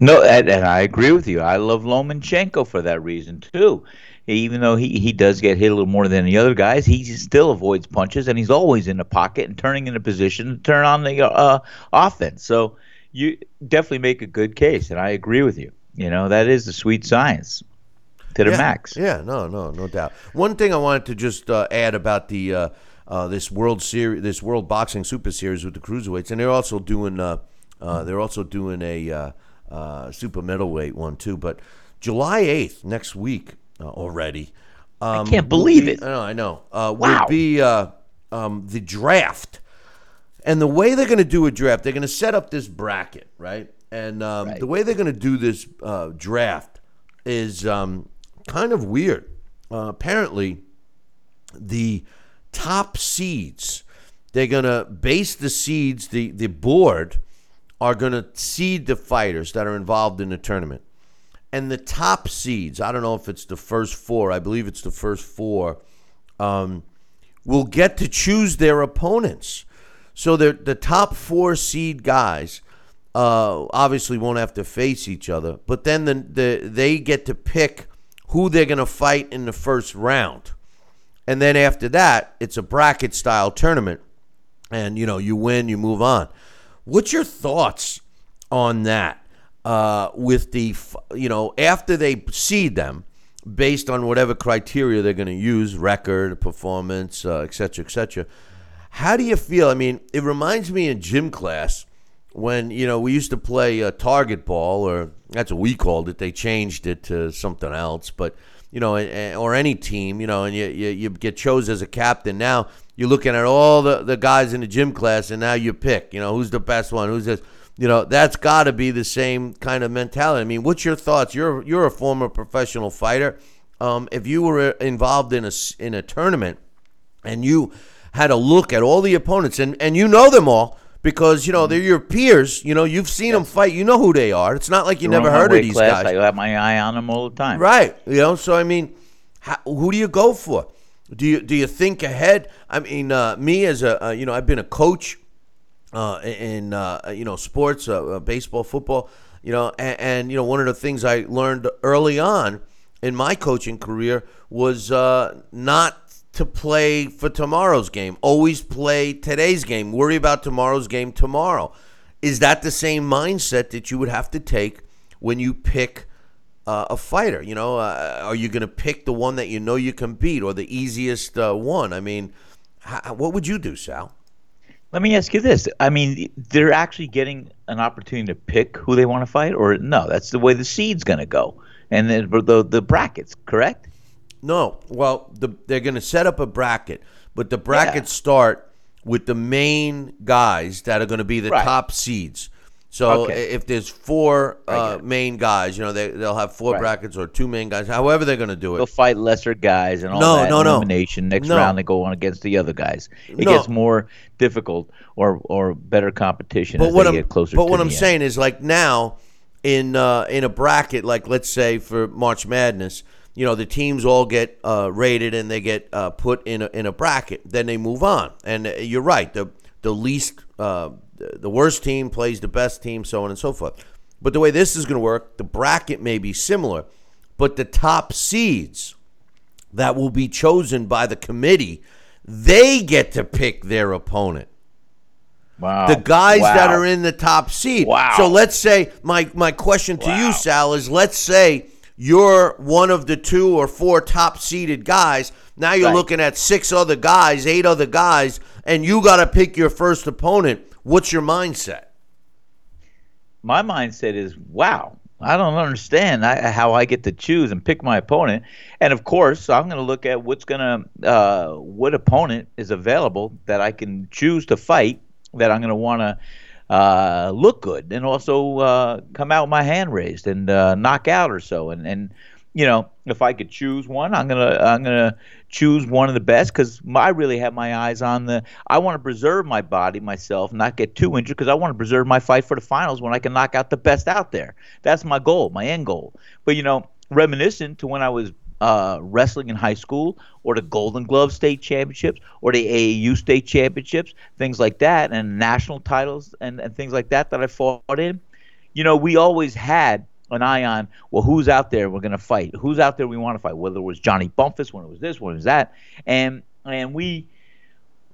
S2: No, and, and I agree with you. I love Lomachenko for that reason too. Even though he, he does get hit a little more than the other guys, he still avoids punches, and he's always in the pocket and turning in a position to turn on the uh, offense. So you definitely make a good case, and I agree with you. You know that is the sweet science to the
S1: yeah.
S2: max.
S1: Yeah, no, no, no doubt. One thing I wanted to just uh, add about the uh, uh, this World Series, this World Boxing Super Series with the cruiserweights, and they're also doing uh, uh, they're also doing a uh, uh, super middleweight one too. But July eighth next week uh, already. Um,
S2: can't believe
S1: be-
S2: it.
S1: I know, I know. Uh,
S2: Wow.
S1: Will be uh, um, the draft. And the way they're going to do a draft, they're going to set up this bracket, right? And um,
S2: Right.
S1: the way they're going to do this uh, draft is um, kind of weird. Uh, apparently, the top seeds, they're going to base the seeds, the, the board are going to seed the fighters that are involved in the tournament. And the top seeds, I don't know if it's the first four, I believe it's the first four, um, will get to choose their opponents. So the the top four seed guys uh, obviously won't have to face each other, but then the, the they get to pick who they're going to fight in the first round, and then after that, it's a bracket style tournament, and you know you win, you move on. What's your thoughts on that? Uh, with the you know after they seed them based on whatever criteria they're going to use record performance uh, et cetera et cetera how do you feel? I mean it reminds me in gym class when you know we used to play uh, target ball or that's what we called it. They changed it to something else. But you know or any team you know and you, you, you get chose as a captain. Now you're looking at all the, the guys in the gym class and now you pick you know who's the best one who's this. You know that's got to be the same kind of mentality. I mean what's your thoughts? You're you're a former professional fighter. Um, if you were involved in a in a tournament and you had a look at all the opponents and and you know them all because you know
S2: Mm-hmm.
S1: they're your peers. You know you've seen them fight. You know who they are. It's not like you
S2: They're
S1: never heard of these
S2: class.
S1: guys.
S2: I have my eye on them all the time.
S1: Right. You know, so I mean, how, who do you go for? Do you do you think ahead? I mean, uh, me as a uh, you know, I've been a coach uh, in uh, you know sports, uh, uh, baseball, football. You know, and, and you know, one of the things I learned early on in my coaching career was uh, not to play for tomorrow's game. Always play today's game. Worry about tomorrow's game tomorrow. Is that the same mindset that you would have to take when you pick uh, a fighter? You know, uh, are you going to pick the one that you know you can beat or the easiest uh, one? I mean, how, what would you do, Sal?
S2: Let me ask you this. I mean, they're actually getting an opportunity to pick who they want to fight, or no? That's the way the seed's going to go, and then the the brackets, correct?
S1: No. Well, the, they're going to set up a bracket, but the brackets start with the main guys that are going to be the
S2: Right.
S1: top seeds. So
S2: Okay.
S1: if there's four uh, main guys, you know, they, they'll have four
S2: Right.
S1: brackets or two main guys, however they're going to do it.
S2: They'll fight lesser guys and all
S1: No,
S2: that.
S1: no, no.
S2: Elimination. Next
S1: No.
S2: round, they go on against the other guys. It
S1: No.
S2: gets more difficult or or better competition
S1: But
S2: as
S1: what
S2: they
S1: I'm
S2: get closer.
S1: but what I'm
S2: end.
S1: saying is like now in uh, in a bracket, like let's say for March Madness, you know, the teams all get uh, rated and they get uh, put in a, in a bracket. Then they move on, and uh, you're right. The the least uh, the the worst team plays the best team, so on and so forth. But the way this is going to work, the bracket may be similar, but the top seeds that will be chosen by the committee, they get to pick their opponent
S2: wow.
S1: the guys that are in the top seed.
S2: Wow.
S1: So let's say my my question to you, Sal, is let's say you're one of the two or four top seeded guys. Now you're
S2: Right.
S1: looking at six other guys, eight other guys, and you got to pick your first opponent. What's your mindset?
S2: my mindset is wow i don't understand how i get to choose and pick my opponent and of course i'm going to look at what's going to uh, what opponent is available that i can choose to fight that i'm going to want to uh, look good and also uh, come out with my hand raised and uh, knock out or so and and you know if i could choose one i'm to i'm to choose one of the best because I really have my eyes on the. I want to preserve my body, myself, not get too injured because I want to preserve my fight for the finals when I can knock out the best out there. That's my goal, my end goal. But you know, reminiscent to when I was uh, wrestling in high school, or the Golden Glove State Championships, or the AAU State Championships, things like that, and national titles and, and things like that that I fought in. You know, we always had an eye on well who's out there we're going to fight? Who's out there we want to fight? Whether it was johnny bumpus when it was this when it was that. And and we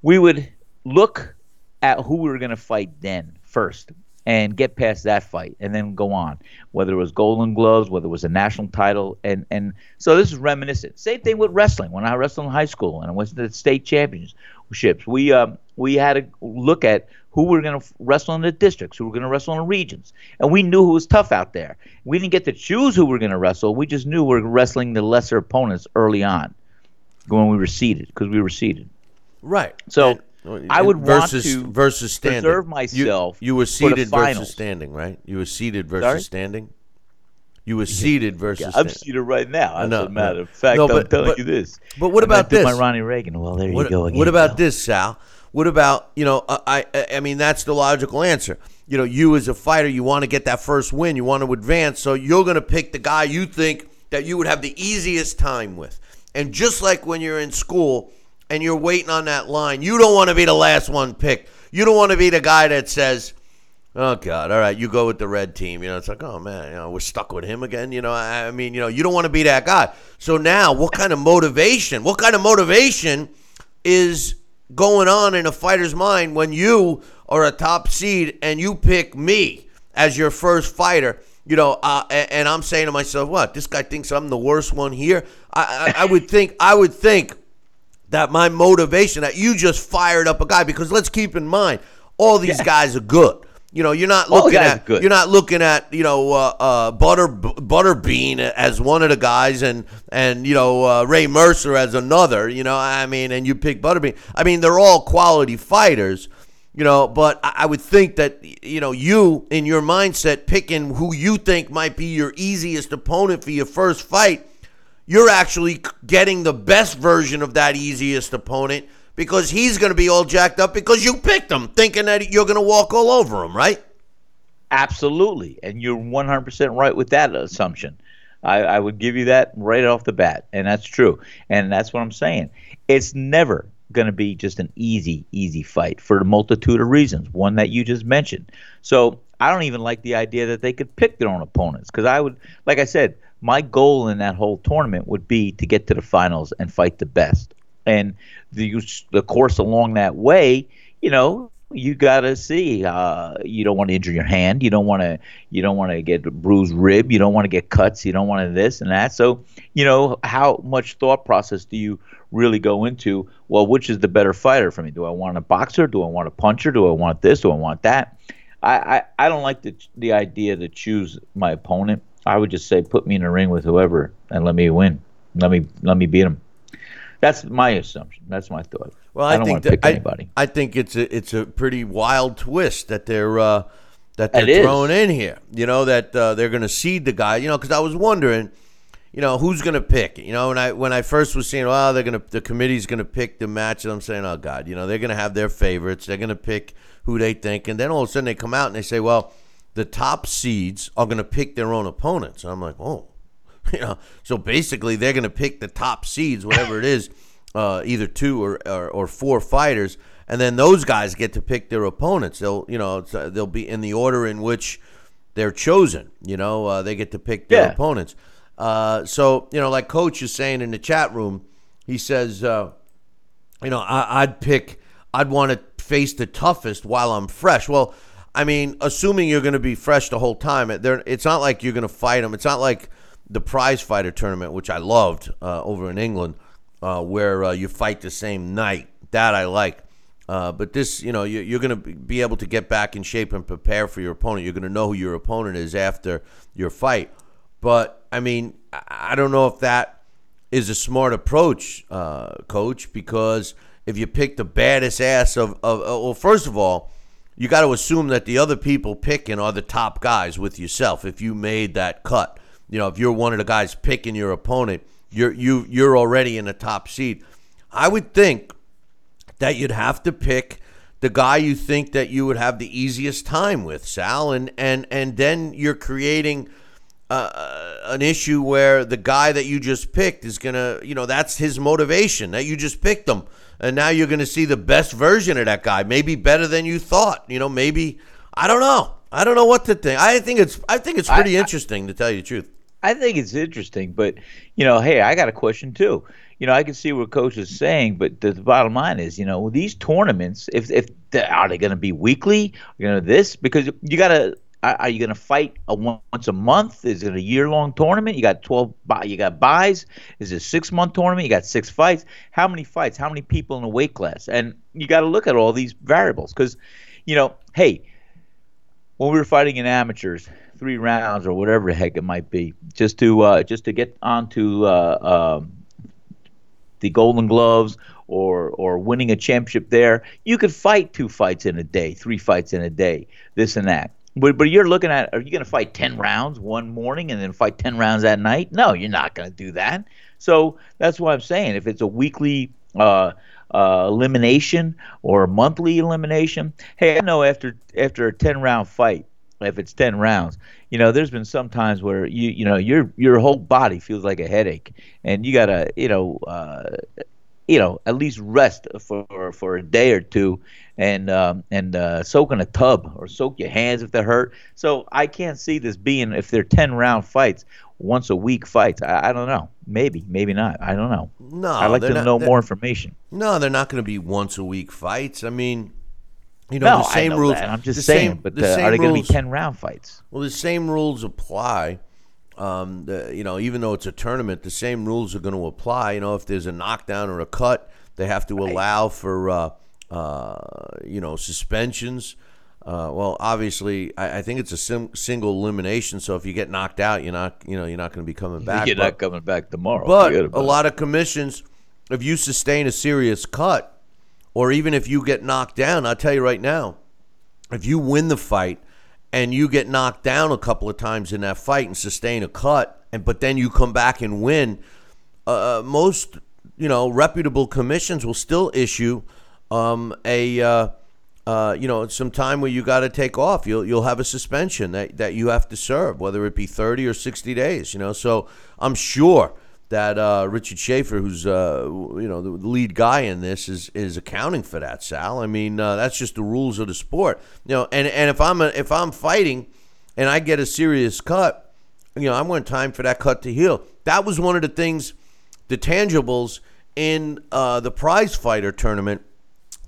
S2: we would look at who we were going to fight then first and get past that fight and then go on whether it was golden gloves whether it was a national title and and so this is reminiscent same thing with wrestling when i wrestled in high school and i went to the state championships we um we had to look at who we were going to wrestle in the districts, who we were going to wrestle in the regions. And we knew who was tough out there. We didn't get to choose who we were going to wrestle. We just knew we were wrestling the lesser opponents early on when we were seeded, because we were seeded.
S1: Right.
S2: So
S1: And-
S2: I would want
S1: versus
S2: to
S1: versus standing.
S2: preserve
S1: You-
S2: myself
S1: You, were
S2: for the
S1: seated versus standing, right? You were seated versus
S2: Sorry?
S1: standing. You were seated versus.
S2: I'm
S1: standing.
S2: seated right now. As
S1: know,
S2: a matter
S1: no.
S2: of fact,
S1: No,
S2: I'm
S1: but-
S2: telling
S1: but-
S2: you this.
S1: but what about
S2: did My
S1: this?
S2: Ronnie Reagan. Well, there
S1: What,
S2: you go again.
S1: what about
S2: pal.
S1: this, Sal? What about you know? Uh, I, I I mean that's the logical answer. You know, you as a fighter, you want to get that first win. You want to advance, so you're going to pick the guy you think that you would have the easiest time with. And just like when you're in school and you're waiting on that line, you don't want to be the last one picked. You don't want to be the guy that says, "Oh God, all right, you go with the red team." You know, it's like, "Oh man, you know, we're stuck with him again." You know, I mean, you know, you don't want to be that guy. So now, what kind of motivation? What kind of motivation is going on in a fighter's mind when you are a top seed and you pick me as your first fighter? You know, uh, and, and I'm saying to myself, "What? This guy thinks I'm the worst one here." I, I, I would think. I would think that my motivation that you just fired up a guy because let's keep in mind all these guys are good. You know, you're not looking at
S2: good.
S1: you're not looking at you know uh, uh, Butter Butterbean as one of the guys and and you know uh, Ray Mercer as another. You know, I mean, and you pick Butterbean. I mean, they're all quality fighters. You know, but I I would think that you know you in your mindset picking who you think might be your easiest opponent for your first fight you're actually getting the best version of that easiest opponent because he's going to be all jacked up because you picked him, thinking that you're going to walk all over him, right?
S2: Absolutely, and you're 100% right with that assumption. I, I would give you that right off the bat, and that's true. And that's what I'm saying. It's never going to be just an easy, easy fight for a multitude of reasons. One that you just mentioned. So I don't even like the idea that they could pick their own opponents because I would, like I said, my goal in that whole tournament would be to get to the finals and fight the best. And the the course along that way, you know, you gotta see. Uh, you don't want to injure your hand. You don't want to. You don't want to get a bruised rib. You don't want to get cuts. You don't want to this and that. So, you know, how much thought process do you really go into? Well, which is the better fighter for me? Do I want a boxer? Do I want a puncher? Do I want this? Do I want that? I, I, I don't like the the idea to choose my opponent. I would just say put me in a ring with whoever and let me win. Let me let me beat him. That's my assumption. That's my thought.
S1: Well,
S2: I,
S1: I,
S2: don't
S1: think
S2: want to
S1: that,
S2: pick
S1: I,
S2: anybody.
S1: I think it's a it's a pretty wild twist that they're uh, that they're
S2: It is.
S1: throwing in here. You know that uh, they're going to seed the guy. You know, because I was wondering, you know, who's going to pick. You know, when I when I first was seeing, well, they're going to the committee's going to pick the match, and I'm saying, oh God, you know, they're going to have their favorites. They're going to pick who they think, and then all of a sudden they come out and they say, well, the top seeds are going to pick their own opponents. I'm like, oh, you know, so basically they're going to pick the top seeds, whatever it is, uh, either two or, or or four fighters, and then those guys get to pick their opponents. They'll you know it's, uh, they'll be in the order in which they're chosen. You know, uh, they get to pick their
S2: Yeah.
S1: opponents. Uh, so you know, like Coach is saying in the chat room, he says, uh, you know, I, I'd pick, I'd want to face the toughest while I'm fresh. Well, I mean, assuming you're going to be fresh the whole time, it's not like you're going to fight them. It's not like the prize fighter tournament, which I loved uh, over in England, uh, where uh, you fight the same night. That I like. Uh, but this, you know, you, you're going to be able to get back in shape and prepare for your opponent. You're going to know who your opponent is after your fight. But I mean, I I don't know if that is a smart approach, uh, coach, because if you pick the baddest ass of, of uh, well, first of all, you got to assume that the other people picking are the top guys with yourself. If you made that cut, you know, if you're one of the guys picking your opponent, you're you you're already in the top seed. I would think that you'd have to pick the guy you think that you would have the easiest time with, Sal, and and and then you're creating uh, an issue where the guy that you just picked is gonna, you know, that's his motivation that you just picked him, and now you're gonna see the best version of that guy, maybe better than you thought. You know, maybe I don't know. I don't know what to think. I think it's I think it's pretty interesting to tell you the truth.
S2: I think it's interesting, but you know, hey, I got a question too. You know, I can see what coach is saying, but the, the bottom line is, you know, these tournaments, if if the, are they going to be weekly? You know, this because you got to. Are you going to fight a once a month? Is it a year long tournament? You got twelve. You got buys. Is it a six month tournament? You got six fights. How many fights? How many people in a weight class? And you got to look at all these variables because, you know, hey, when we were fighting in amateurs, three rounds or whatever the heck it might be, just to uh, just to get onto uh, um, the Golden Gloves or or winning a championship there, you could fight two fights in a day, three fights in a day, this and that. But but you're looking at are you going to fight ten rounds one morning and then fight ten rounds at night? No, you're not going to do that. So that's why I'm saying if it's a weekly uh, uh, elimination or a monthly elimination, hey, I know after after a ten round fight, if it's 10 rounds you know there's been some times where you you know your your whole body feels like a headache and you gotta you know uh you know at least rest for for a day or two and um and uh soak in a tub or soak your hands if they're hurt so i can't see this being if they're 10 round fights once a week fights i, I don't know maybe maybe not i don't know
S1: No,
S2: i'd like to
S1: not-
S2: know more information
S1: No, they're not going to be once a week fights. I mean, you know,
S2: no
S1: the same
S2: know
S1: rules.
S2: that. i'm just
S1: the
S2: saying
S1: same-
S2: but
S1: the
S2: uh,
S1: same
S2: are they going to be 10 round fights
S1: Well, the same rules apply. Um, the, you know, even though it's a tournament, the same rules are going to apply. You know, if there's a knockdown or a cut, they have to allow for uh, uh, you know suspensions. Uh, well, obviously, I, I think it's a sim- single elimination. So if you get knocked out, you're not, you know, you're not going to be coming back.
S2: you're
S1: But-
S2: not coming back tomorrow
S1: but a lot of commissions, if you sustain a serious cut, or even if you get knocked down, I'll tell you right now, if you win the fight and you get knocked down a couple of times in that fight and sustain a cut, and but then you come back and win, uh, most you know reputable commissions will still issue um, a uh, uh, you know some time where you got to take off. You'll you'll have a suspension that, that you have to serve, whether it be thirty or sixty days. You know, so I'm sure that uh, Richard Schaefer, who's uh, you know the lead guy in this, is is accounting for that. Sal, I mean uh, that's just the rules of the sport. You know, and and if I'm a, if I'm fighting and I get a serious cut, you know, I want time for that cut to heal. That was one of the things, the tangibles in uh, the prize fighter tournament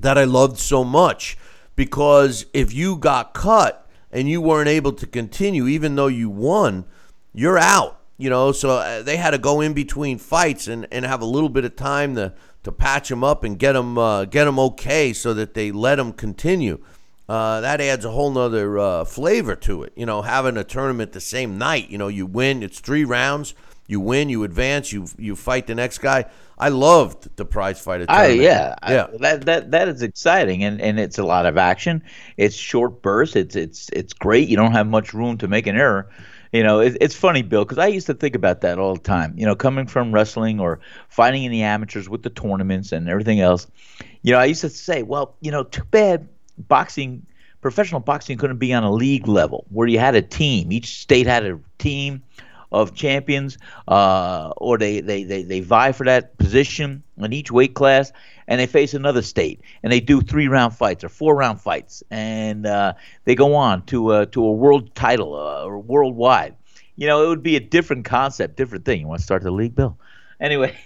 S1: that I loved so much because if you got cut and you weren't able to continue, even though you won, you're out. You know, so uh, they had to go in between fights and, and have a little bit of time to, to patch them up and get them uh, get them okay so that they let them continue. Uh, that adds a whole nother uh, flavor to it. You know, having a tournament the same night. You know, you win. It's three rounds. You win. You advance. You you fight the next guy. I loved the prize.
S2: I
S1: Tournament.
S2: yeah,
S1: yeah.
S2: I, that that that is exciting, and and it's a lot of action. It's short bursts. It's it's it's great. You don't have much room to make an error. You know, it, it's funny, Bill, because I used to think about that all the time. You know, coming from wrestling or fighting in the amateurs with the tournaments and everything else. You know, I used to say, well, you know, too bad boxing, professional boxing, couldn't be on a league level where you had a team. Each state had a team of champions, uh, or they, they, they, they vie for that position in each weight class, and they face another state, and they do three round fights or four round fights, and uh, they go on to a, to a world title uh, or worldwide. You know, it would be a different concept, different thing. You want to start the league, Bill? Anyway,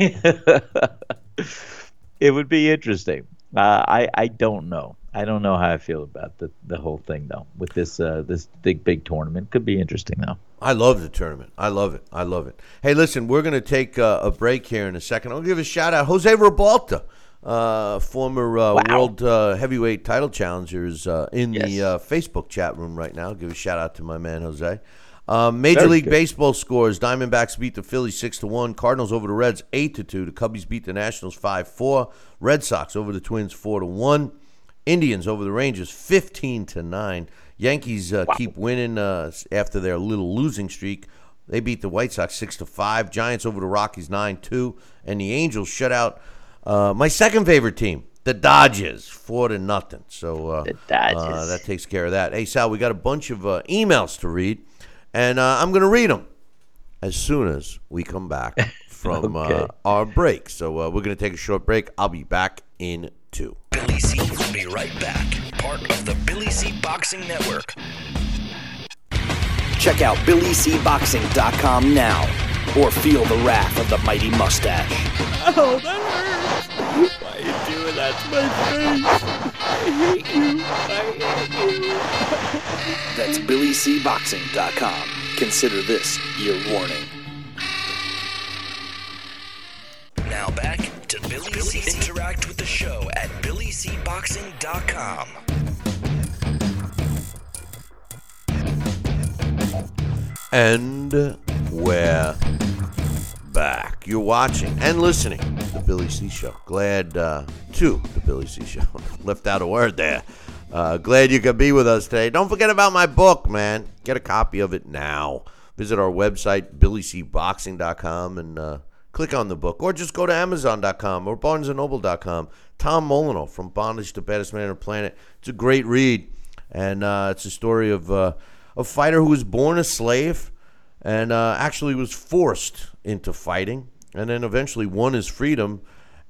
S2: it would be interesting. Uh, I I don't know. I don't know how I feel about the, the whole thing though. With this uh, this big big tournament, could be interesting though.
S1: I love the tournament. I love it. I love it. Hey, listen, we're going to take uh, a break here in a second. I'll give a shout out Jose Ribalta, uh, former uh,
S2: Wow.
S1: world uh, heavyweight title challengers uh, in the
S2: Yes.
S1: uh, Facebook chat room right now. Give a shout out to my man Jose. Um, Major
S2: Very
S1: League
S2: good.
S1: Baseball scores: Diamondbacks beat the Phillies six to one. Cardinals over the Reds eight to two. The Cubbies beat the Nationals five four. Red Sox over the Twins four to one. Indians over the Rangers 15 to 9. Yankees uh, keep winning uh, after their little losing streak. They beat the White Sox 6 to 5. Giants over the Rockies 9 2. And the Angels shut out uh, my second favorite team, the Dodgers, 4 to nothing. So uh,
S2: The Dodgers.
S1: uh, that takes care of that. Hey, Sal, we got a bunch of uh, emails to read, and uh, I'm going to read them as soon as we come back from uh,
S2: Okay.
S1: our break. So uh, we're going to take a short break. I'll be back in two.
S5: Billy C will be right back. Part of the Billy C Boxing Network.
S3: Check out BillyCBoxing.com now or feel the wrath of the mighty mustache.
S4: Oh, that hurts. Why are you doing that to my face? I hate you. I hate you.
S3: That's BillyCBoxing.com. Consider this your warning.
S5: Now back to Billy, C. Interact with the show at BillyCBoxing.com.
S1: And we're back. You're watching and listening to the Billy C Show. Glad uh, to the Billy C Show. Left out a word there. Uh, glad you could be with us today. Don't forget about my book, man. Get a copy of it now. Visit our website, billycboxing.com, and uh, click on the book. Or just go to amazon.com or barnesandnoble.com. Tom Molineaux from Bondage to Baddest Man on the Planet. It's a great read. And uh, it's a story of uh, a fighter who was born a slave and uh, actually was forced into fighting and then eventually won his freedom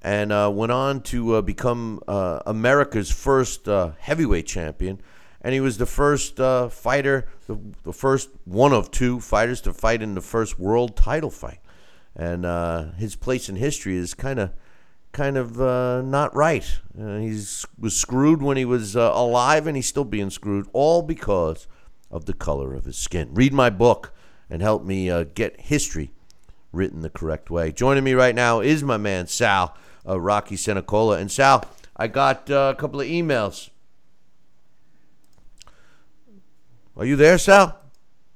S1: and uh, went on to uh, become uh, America's first uh, heavyweight champion. And he was the first uh, fighter, the, the first one of two fighters to fight in the first world title fight. And uh, his place in history is kind of kind of not right. He's was screwed when he was alive, and he's still being screwed, all because of the color of his skin. Read my book and help me get history written the correct way. Joining me right now is my man Sal, uh, Rocky Senecola, and Sal. I got uh, a couple of emails. Are you there, Sal?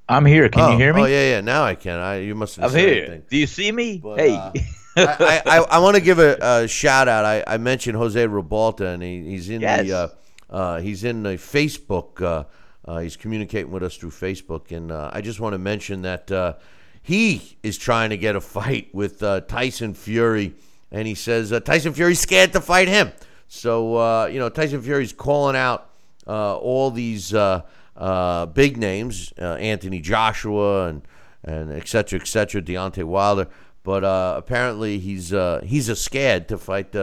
S2: I'm here. Can
S1: oh,
S2: you hear me?
S1: Oh yeah, yeah. Now I can. I you must have
S2: I'm here.
S1: anything.
S2: Do you see me?
S1: But,
S2: hey.
S1: uh, I, I, I want to give a, a shout out. I, I mentioned Jose Ribalta, and he, he's in
S2: Yes.
S1: the uh, uh, he's in the Facebook. Uh, uh, he's communicating with us through Facebook, and uh, I just want to mention that uh, he is trying to get a fight with uh, Tyson Fury, and he says uh, Tyson Fury's scared to fight him. So uh, you know Tyson Fury's calling out uh, all these uh, uh, big names, Anthony Joshua and and et cetera, et cetera, Deontay Wilder. But apparently he's he's a scared to fight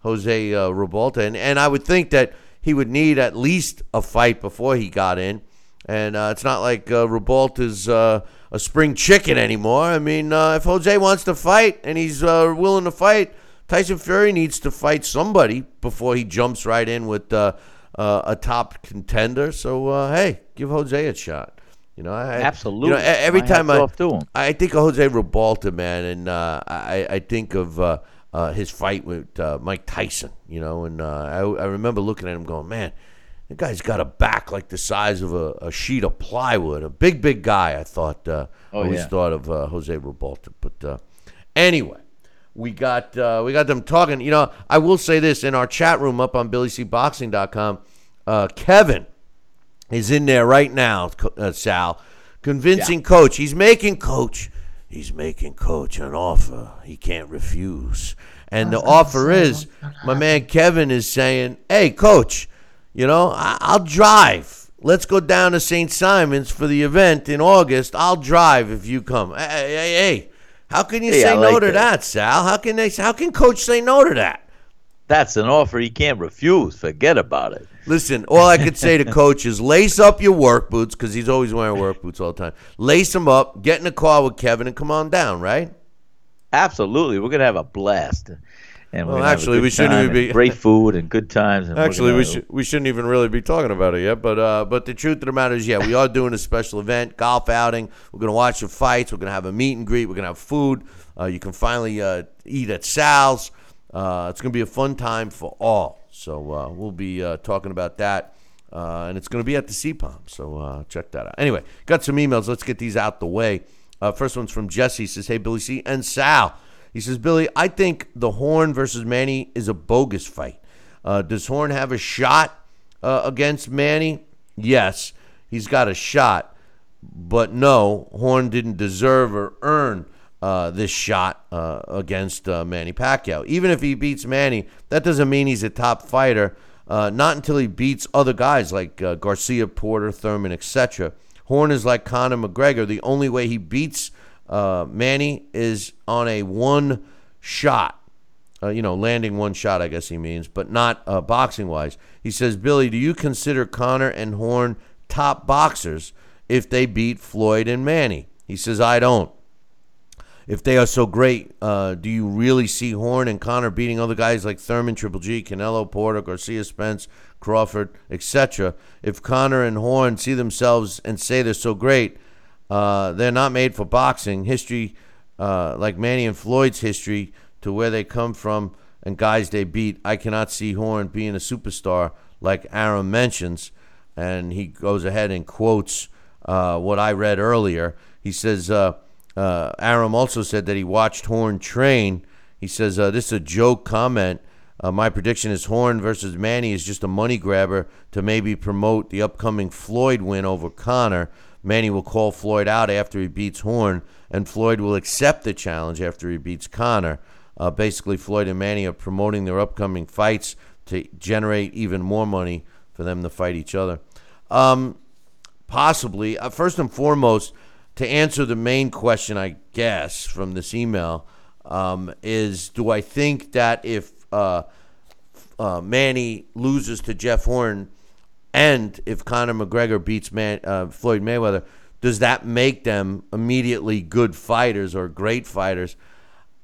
S1: Jose uh, Ribalta, and and I would think that he would need at least a fight before he got in. And uh, it's not like uh, Ribalta's uh, a spring chicken anymore. I mean, uh, if Jose wants to fight and he's uh, willing to fight, Tyson Fury needs to fight somebody before he jumps right in with uh, uh, a top contender. So uh, hey, give Jose a shot. You know, I,
S2: Absolutely.
S1: You know, every
S2: My
S1: time I. I think of Jose Ribalta, man, and uh, I, I think of uh, uh, his fight with uh, Mike Tyson. You know, and uh, I, I remember looking at him, going, "Man, the guy's got a back like the size of a, a sheet of plywood. A big, big guy." I thought. Uh,
S2: Oh,
S1: always
S2: yeah.
S1: thought of uh, Jose Ribalta, but uh, anyway. We got uh, we got them talking. You know, I will say this in our chat room up on BillyCBoxing.com. Uh, Kevin is in there right now, uh, Sal, convincing coach. He's making coach. He's making coach an offer he can't refuse. And the offer is, my man Kevin is saying, "Hey, coach, you know I- I'll drive. Let's go down to St. Simon's for the event in August. I'll drive if you come. Hey, hey, hey, how can you
S2: Hey,
S1: say
S2: I
S1: no to
S2: that.
S1: that, Sal? How can they? How can coach say no to that?
S2: That's an offer he can't refuse. Forget about it.
S1: Listen, all I could say to coach is lace up your work boots because he's always wearing work boots all the time. Lace them up, get in the car with Kevin, and come on down, right?
S2: Absolutely, we're gonna have a blast. And
S1: Well,
S2: gonna have a
S1: actually, we shouldn't be-
S2: great food and good times. And
S1: Actually, we should we shouldn't even really be talking about it yet. But uh, but the truth of the matter is, yeah, we are doing a special event, golf outing. We're gonna watch the fights. We're gonna have a meet and greet. We're gonna have food. Uh, you can finally uh, eat at Sal's. Uh, it's gonna be a fun time for all. So uh, we'll be uh, talking about that. Uh, and it's going to be at the CPOM, so uh, check that out. Anyway, got some emails. Let's get these out the way. Uh, first one's from Jesse. Says, "Hey Billy C and Sal." He says, "Billy, I think the Horn versus Manny is a bogus fight. Uh, does Horn have a shot uh, against Manny? Yes, he's got a shot, but no, Horn didn't deserve or earn uh, this shot uh, against uh, Manny Pacquiao. Even if he beats Manny, that doesn't mean he's a top fighter. Uh, not until he beats other guys like Garcia, Porter, Thurman, etc. Horn is like Conor McGregor. The only way he beats uh, Manny is on a one shot uh, you know, landing one shot, I guess he means, but not uh, boxing wise. He says, Billy, do you consider Conor and Horn top boxers if they beat Floyd and Manny? He says, I don't. If they are so great, uh, do you really see Horn and Conor beating other guys like Thurman, Triple G, Canelo, Porter, Garcia, Spence, Crawford, etc.? If Conor and Horn see themselves and say they're so great, uh, they're not made for boxing. History, uh, like Manny and Floyd's history, to where they come from and guys they beat, I cannot see Horn being a superstar like Aaron mentions. And he goes ahead and quotes uh, what I read earlier. He says, uh, uh, Arum also said that he watched Horn train. He says, uh, This is a joke comment. Uh, my prediction is Horn versus Manny is just a money grabber to maybe promote the upcoming Floyd win over Conor. Manny will call Floyd out after he beats Horn, and Floyd will accept the challenge after he beats Conor. Uh, basically, Floyd and Manny are promoting their upcoming fights to generate even more money for them to fight each other. Um, possibly, uh, first and foremost, to answer the main question, I guess, from this email, um, is do I think that if uh, uh, Manny loses to Jeff Horn and if Conor McGregor beats Man, uh, Floyd Mayweather, does that make them immediately good fighters or great fighters?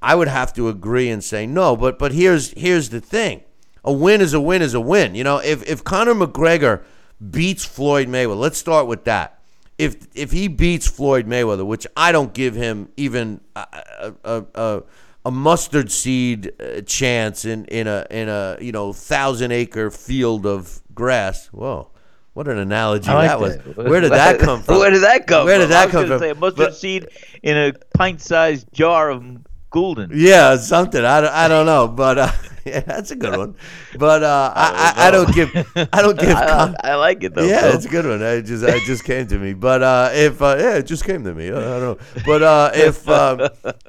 S1: I would have to agree and say no, but but here's here's the thing. A win is a win is a win. You know, if if Conor McGregor beats Floyd Mayweather, let's start with that. If if he beats Floyd Mayweather, which I don't give him even a a, a, a mustard seed uh, chance in, in a in a you know thousand acre field of grass. Whoa, what an analogy
S2: like
S1: that was.
S2: that.
S1: Where did that come from?
S2: Where did that come
S1: Where
S2: from?
S1: did that
S2: I was
S1: come from?
S2: Say a mustard
S1: But-
S2: seed in a pint-sized jar of Gulden.
S1: Yeah, something. I don't, I don't know, but uh, Yeah, that's a good one. But uh, I, I, I don't give I don't give
S2: I, I like it though.
S1: yeah, it's a good one. I just it just came to me. But uh, if uh, yeah, it just came to me. I don't know. But uh, if um,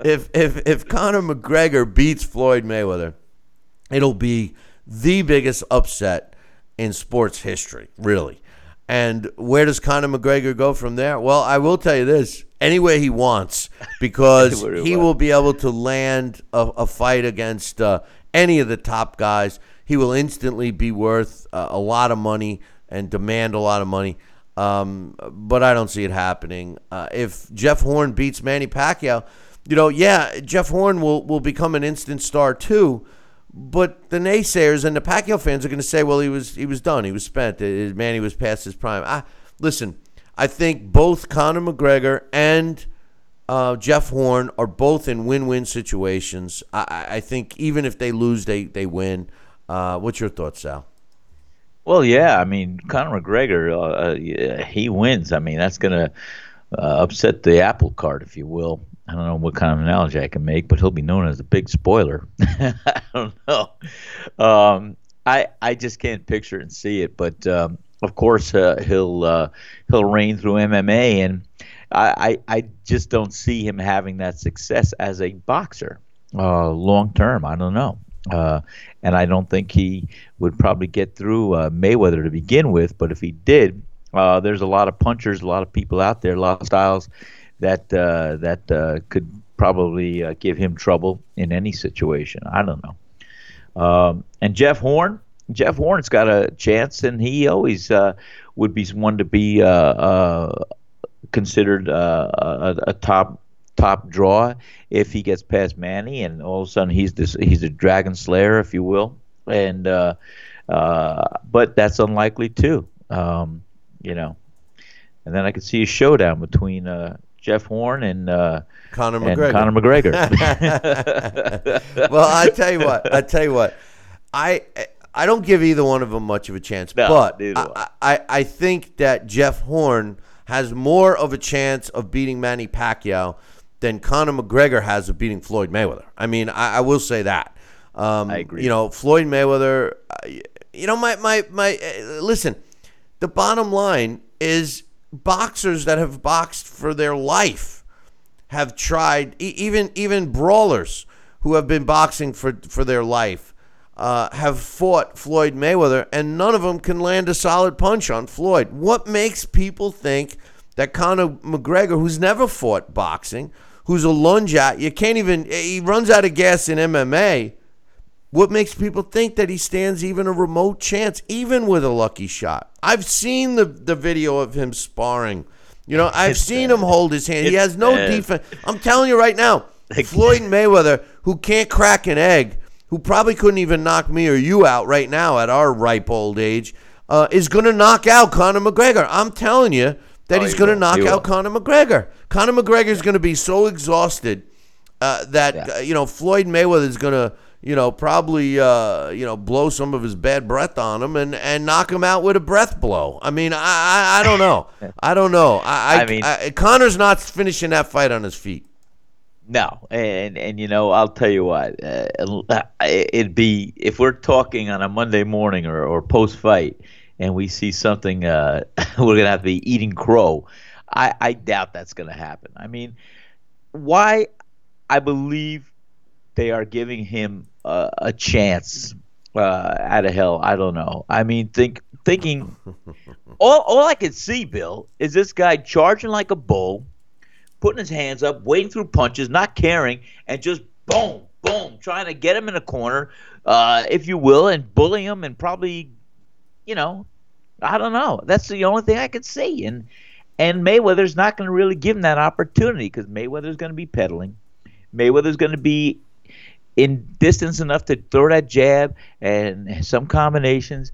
S1: if if if Conor McGregor beats Floyd Mayweather, it'll be the biggest upset in sports history, really. And where does Conor McGregor go from there? Well, I will tell you this: anywhere he wants, because
S2: he
S1: will be able to land a, a fight against uh, any of the top guys. He will instantly be worth uh, a lot of money and demand a lot of money. Um, but I don't see it happening. Uh, if Jeff Horn beats Manny Pacquiao, you know, yeah, Jeff Horn will, will become an instant star too. But the naysayers and the Pacquiao fans are going to say, "Well, he was he was done. He was spent. Uh, Manny was past his prime." I, listen, I think both Conor McGregor and uh, Jeff Horn are both in win-win situations. I, I- think even if they lose, they they win. Uh, what's your thoughts, Sal?
S2: Well, yeah. I mean, Conor McGregor, uh, uh, he wins. I mean, that's going to uh, upset the apple cart, if you will. I don't know what kind of analogy I can make, but he'll be known as a big spoiler. I don't know. Um, I I just can't picture and see it, but um, of course uh, he'll uh, he'll reign through MMA, and I, I I just don't see him having that success as a boxer uh, long term. I don't know. Uh, and I don't think he would probably get through uh, Mayweather to begin with. But if he did, uh, there's a lot of punchers, a lot of people out there, a lot of styles that uh, that uh, could probably uh, give him trouble in any situation. I don't know. Um, and Jeff Horn, Jeff Horn's got a chance, and he always uh, would be one to be uh, uh, considered a, a top top draw if he gets past Manny, and all of a sudden he's this he's a dragon slayer, if you will. And but that's unlikely too, um, you know. And then I could see a showdown between uh, Jeff Horn and uh,
S1: Conor
S2: and
S1: McGregor.
S2: Conor McGregor.
S1: well, I tell you what. I tell you what. I I don't give either one of them much of a chance,
S2: No,
S1: but I, I I think that Jeff Horn has more of a chance of beating Manny Pacquiao than Conor McGregor has of beating Floyd Mayweather. I mean, I, I will say that. Um,
S2: I agree.
S1: You know, Floyd Mayweather. uh, You know, my my my. Uh, listen, the bottom line is boxers that have boxed for their life have tried even even brawlers who have been boxing for for their life uh, have fought Floyd Mayweather, and none of them can land a solid punch on Floyd. What makes people think that Conor McGregor, who's never fought boxing, who's a lunge at you can't even he runs out of gas in MMA. What makes people think that he stands even a remote chance, even with a lucky shot? I've seen the, the video of him sparring. You know, I've seen him hold his hand. He has no
S2: bad.
S1: defense. I'm telling you right now, Floyd Mayweather, who can't crack an egg, who probably couldn't even knock me or you out right now at our ripe old age, uh, is going to knock out Conor McGregor. I'm telling you that
S2: Oh,
S1: he's going to knock out. Conor McGregor. Conor McGregor is going to be so exhausted uh, that
S2: Yeah.
S1: uh, you know Floyd Mayweather is going to you know probably uh, you know blow some of his bad breath on him and, and knock him out with a breath blow. I mean, I I, I don't know. I don't know. I, I,
S2: I mean-
S1: I, Conor's not finishing that fight on his feet.
S2: No, and and you know I'll tell you what, uh, it'd be if we're talking on a Monday morning or, or post fight, and we see something, uh, we're gonna have to be eating crow. I, I doubt that's gonna happen. I mean, why? I believe they are giving him a chance uh, out of hell. I don't know. I mean, think thinking. all all I could see, Bill, is this guy charging like a bull putting his hands up, wading through punches, not caring, and just boom, boom, trying to get him in a corner, uh, if you will, and bully him, and probably, you know, I don't know. That's the only thing I could see, and and Mayweather's not going to really give him that opportunity because Mayweather's going to be peddling. Mayweather's going to be in distance enough to throw that jab and some combinations.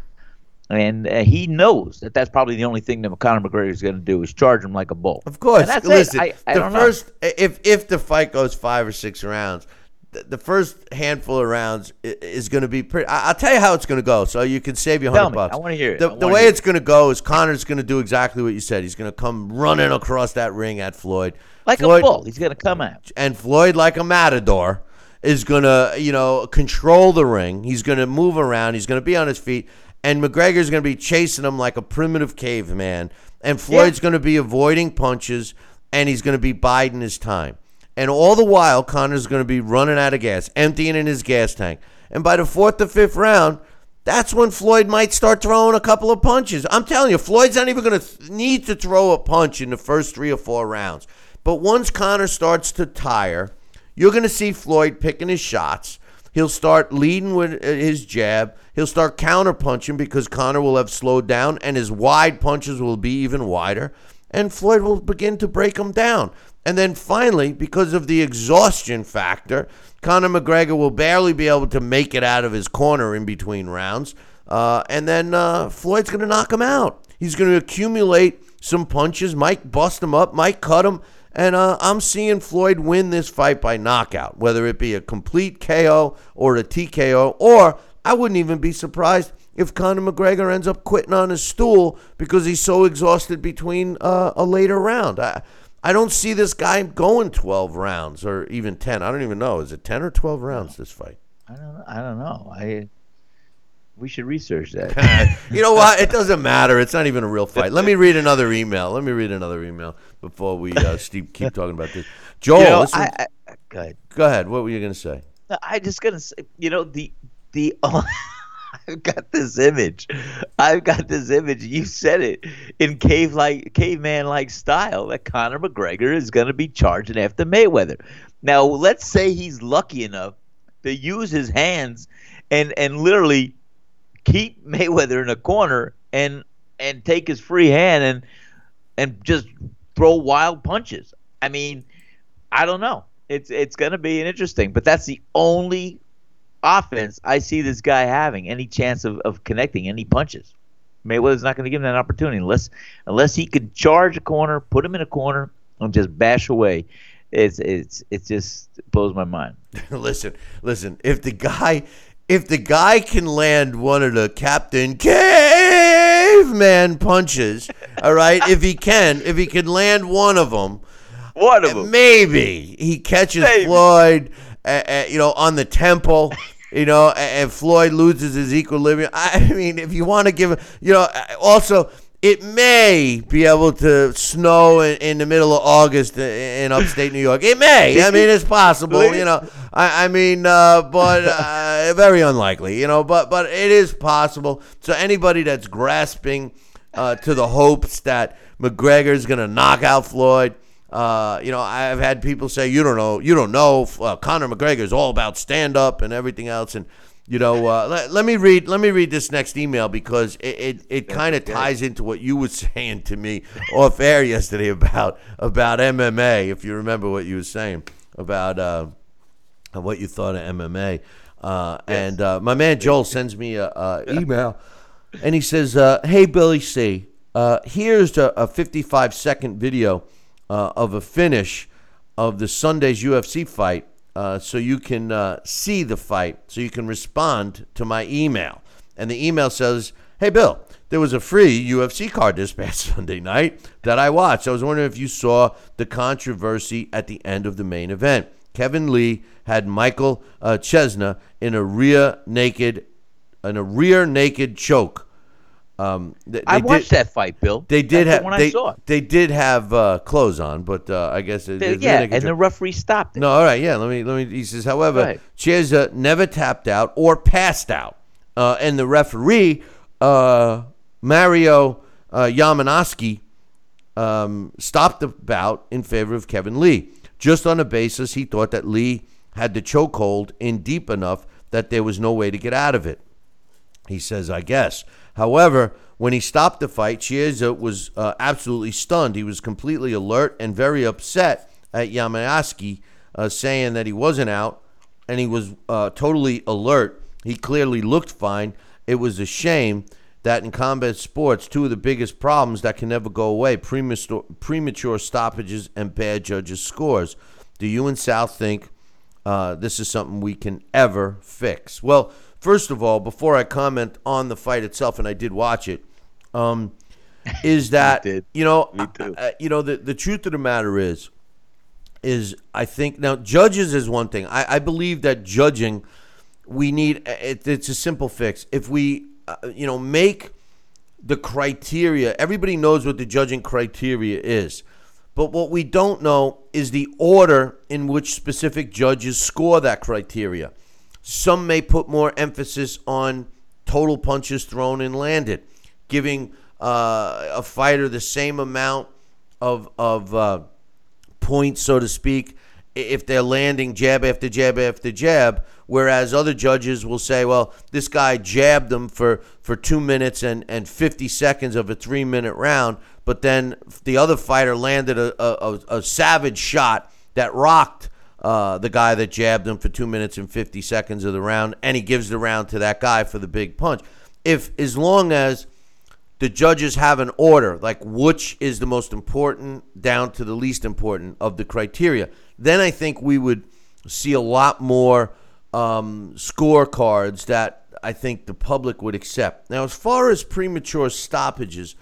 S2: And uh, he knows that that's probably the only thing that Conor McGregor is going to do is charge him like a bull.
S1: Of course. Listen,
S2: it. I, I
S1: the
S2: don't know.
S1: first if if the fight goes five or six rounds, the, the first handful of rounds is going to be pretty. I, I'll tell you how it's going to go, so you can save your
S2: Tell
S1: hundred bucks.
S2: I wanna hear it.
S1: The, the way it's going to go is Conor's going to do exactly what you said. He's going to come running across that ring at Floyd,
S2: like
S1: Floyd,
S2: a bull. He's going to come out.
S1: and Floyd like a matador is going to, you know, control the ring. He's going to move around. He's going to be on his feet. And McGregor's going to be chasing him like a primitive caveman. And Floyd's going to be avoiding punches and he's going to be biding his time. And all the while, Conor's going to be running out of gas, emptying in his gas tank. And by the fourth or fifth round, that's when Floyd might start throwing a couple of punches. I'm telling you, Floyd's not even going to th- need to throw a punch in the first three or four rounds. But once Conor starts to tire, you're going to see Floyd picking his shots. He'll start leading with uh, his jab. He'll start counterpunching because Conor will have slowed down and his wide punches will be even wider. And Floyd will begin to break him down. And then finally, because of the exhaustion factor, Conor McGregor will barely be able to make it out of his corner in between rounds. Uh, and then uh, Floyd's going to knock him out. He's going to accumulate some punches, might bust him up, might cut him. And uh, I'm seeing Floyd win this fight by knockout, whether it be a complete KO or a TKO, or I wouldn't even be surprised if Conor McGregor ends up quitting on his stool because he's so exhausted between uh, a later round. I, I don't see this guy going 12 rounds or even 10. I don't even know. Is it 10 or 12 rounds this fight?
S2: I don't. I don't know. I. We should research that.
S1: you know what? It doesn't matter. It's not even a real fight. Let me read another email. Let me read another email before we uh, keep, keep talking about this. Joel,
S2: you know, I, I, go ahead.
S1: go ahead. What were you going to say?
S2: I just gonna say, you know, the the I've got this image. I've got this image. You said it in cave like caveman like style that Conor McGregor is gonna be charging after Mayweather. Now let's say he's lucky enough to use his hands and and literally keep Mayweather in a corner and and take his free hand and and just throw wild punches. I mean, I don't know. It's it's going to be interesting, but that's the only offense I see this guy having any chance of, of connecting any punches. Mayweather's not going to give him that opportunity unless unless he could charge a corner, put him in a corner, and just bash away. It's it's it just blows my mind.
S1: listen, listen. If the guy, if the guy can land one of the Captain Caveman punches, all right. if he can, if he can land one of them,
S2: One of them.
S1: maybe he catches
S2: Maybe.
S1: Floyd, uh, uh, you know, on the temple. You know, and Floyd loses his equilibrium. I mean, if you want to give, you know, also it may be able to snow in, in the middle of August in upstate New York. It may. I mean, it's possible. You know, I, I mean, uh, but uh, very unlikely. You know, but but it is possible. So anybody that's grasping uh, to the hopes that McGregor's going to knock out Floyd. Uh, you know, I've had people say, "You don't know, you don't know." Uh, Conor McGregor is all about stand up and everything else, and you know, uh, let, let me read let me read this next email because it it, it kind of ties into what you were saying to me off air yesterday about about MMA. If you remember what you were saying about uh, what you thought of MMA, uh, and uh, my man Joel sends me a, a email, and he says, uh, "Hey Billy C, uh, here's a, a 55 second video uh, of a finish of the Sunday's UFC fight, uh, so you can uh, see the fight, so you can respond to my email." And the email says, "Hey Bill." There was a free UFC card this past Sunday night that I watched. I was wondering if you saw the controversy at the end of the main event. Kevin Lee had Michael uh, Chiesa in a rear naked, in a rear naked choke. Um, th-
S2: I
S1: they
S2: watched
S1: did,
S2: that fight, Bill.
S1: They did
S2: That's
S1: have
S2: the one
S1: they,
S2: I saw. it.
S1: they did have uh, clothes on, but uh, I guess it,
S2: They- yeah, and the referee stopped it.
S1: No, all right, yeah. Let me let me. He says, however. Chiesa never tapped out or passed out, uh, and the referee uh, Mario uh, Yamanowski um, stopped the bout in favor of Kevin Lee, just on the basis he thought that Lee had the chokehold in deep enough that there was no way to get out of it. He says, I guess. However, when he stopped the fight, Chiesa was uh, absolutely stunned. He was completely alert and very upset at Yamanaski, uh, saying that he wasn't out and he was uh, totally alert. He clearly looked fine. It was a shame that in combat sports, two of the biggest problems that can never go away premature, premature stoppages and bad judges' scores. Do you and Sal think uh, this is something we can ever fix? Well, first of all, before I comment on the fight itself, and I did watch it, um, is that you know, uh, you know, the the truth of the matter is, is I think now judges is one thing. I, I believe that judging we need it, it's a simple fix. If we uh, you know make the criteria, everybody knows what the judging criteria is. But what we don't know is the order in which specific judges score that criteria. Some may put more emphasis on total punches thrown and landed, giving uh, a fighter the same amount of of uh, points, so to speak, if they're landing jab after jab after jab. Whereas other judges will say, well, this guy jabbed them for, for two minutes and, and 50 seconds of a three minute round, but then the other fighter landed a, a, a savage shot that rocked uh, the guy that jabbed him for two minutes and 50 seconds of the round, and he gives the round to that guy for the big punch. If as long as the judges have an order, like which is the most important down to the least important of the criteria, then I think we would see a lot more um, scorecards that I think the public would accept. Now, as far as premature stoppages,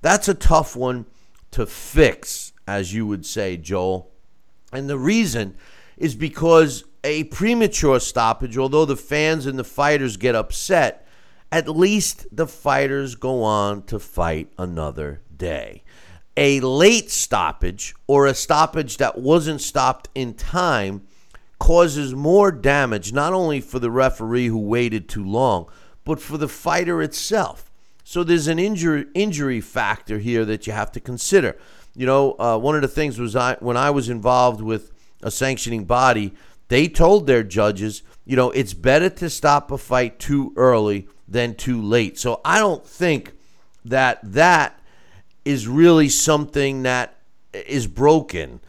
S1: that's a tough one to fix, as you would say, Joel. And the reason is because a premature stoppage, although the fans and the fighters get upset, at least the fighters go on to fight another day. A late stoppage or a stoppage that wasn't stopped in time causes more damage not only for the referee who waited too long, but for the fighter itself. So there's an injury injury factor here that you have to consider. You know, uh, one of the things was I when I was involved with a sanctioning body, they told their judges, you know, it's better to stop a fight too early than too late. So I don't think that that is really something that is broken.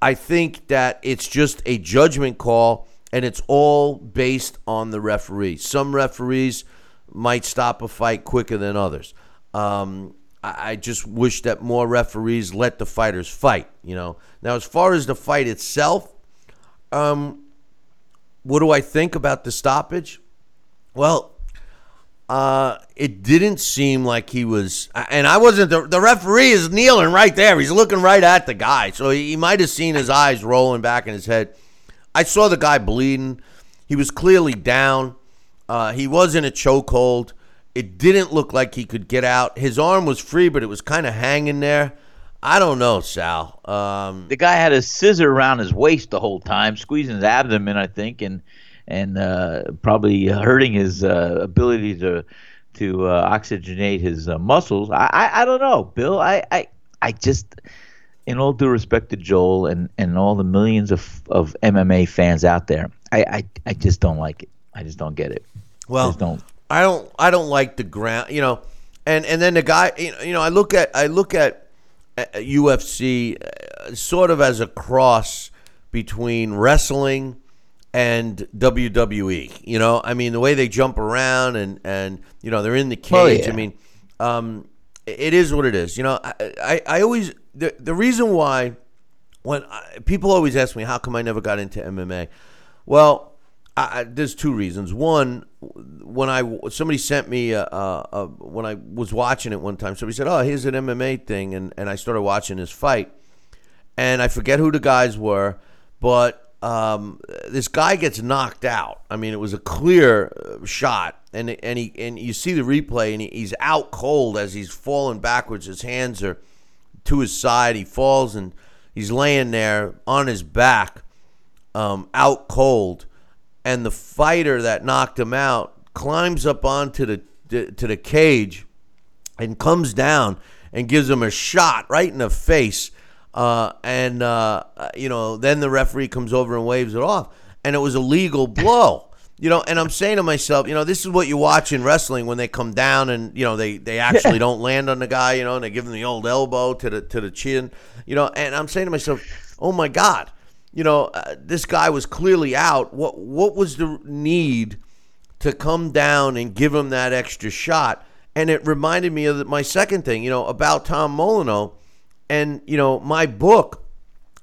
S1: I think that it's just a judgment call and it's all based on the referee. Some referees might stop a fight quicker than others. Um, I, I just wish that more referees let the fighters fight. You know. Now, as far as the fight itself, um, what do I think about the stoppage? Well, uh, it didn't seem like he was, and I wasn't. The, the referee is kneeling right there. He's looking right at the guy, so he, he might have seen his eyes rolling back in his head. I saw the guy bleeding. He was clearly down. Uh, he was in a chokehold. It didn't look like he could get out. His arm was free, but it was kind of hanging there. I don't know, Sal. Um,
S2: the guy had a scissor around his waist the whole time, squeezing his abdomen, I think, and and uh, probably hurting his uh, ability to to uh, oxygenate his uh, muscles. I, I, I don't know, Bill. I, I I just, in all due respect to Joel and, and all the millions of, of MMA fans out there, I, I, I just don't like it. I just don't get it.
S1: Well,
S2: I just don't.
S1: I don't I don't like the ground, you know. And and then the guy, you know, I look at I look at UFC uh, sort of as a cross between wrestling and WWE. You know, I mean, the way they jump around and and you know they're in the cage.
S2: Oh, yeah.
S1: I mean, um, it is what it is. You know, I I, I always the the reason why when I, people always ask me how come I never got into MMA. Well, I, there's two reasons. One, when I somebody sent me a, a, a, when I was watching it one time, somebody said, "Oh, here's an MMA thing," and and I started watching this fight, and I forget who the guys were, but um, this guy gets knocked out. I mean, it was a clear uh, shot, and and he and you see the replay, and he, he's out cold as he's falling backwards. His hands are to his side. He falls and he's laying there on his back, um, out cold and the fighter that knocked him out climbs up onto the to the cage and comes down and gives him a shot right in the face. Uh, and uh, you know, then the referee comes over and waves it off, and it was a legal blow. You know, and I'm saying to myself, you know, this is what you watch in wrestling when they come down and you know they, they actually don't land on the guy, you know, and they give him the old elbow to the to the chin, you know, and I'm saying to myself, oh my god, you know, uh, this guy was clearly out. What what was the need to come down and give him that extra shot? And it reminded me of the, my second thing, you know, about Tom Molineaux, and you know, my book.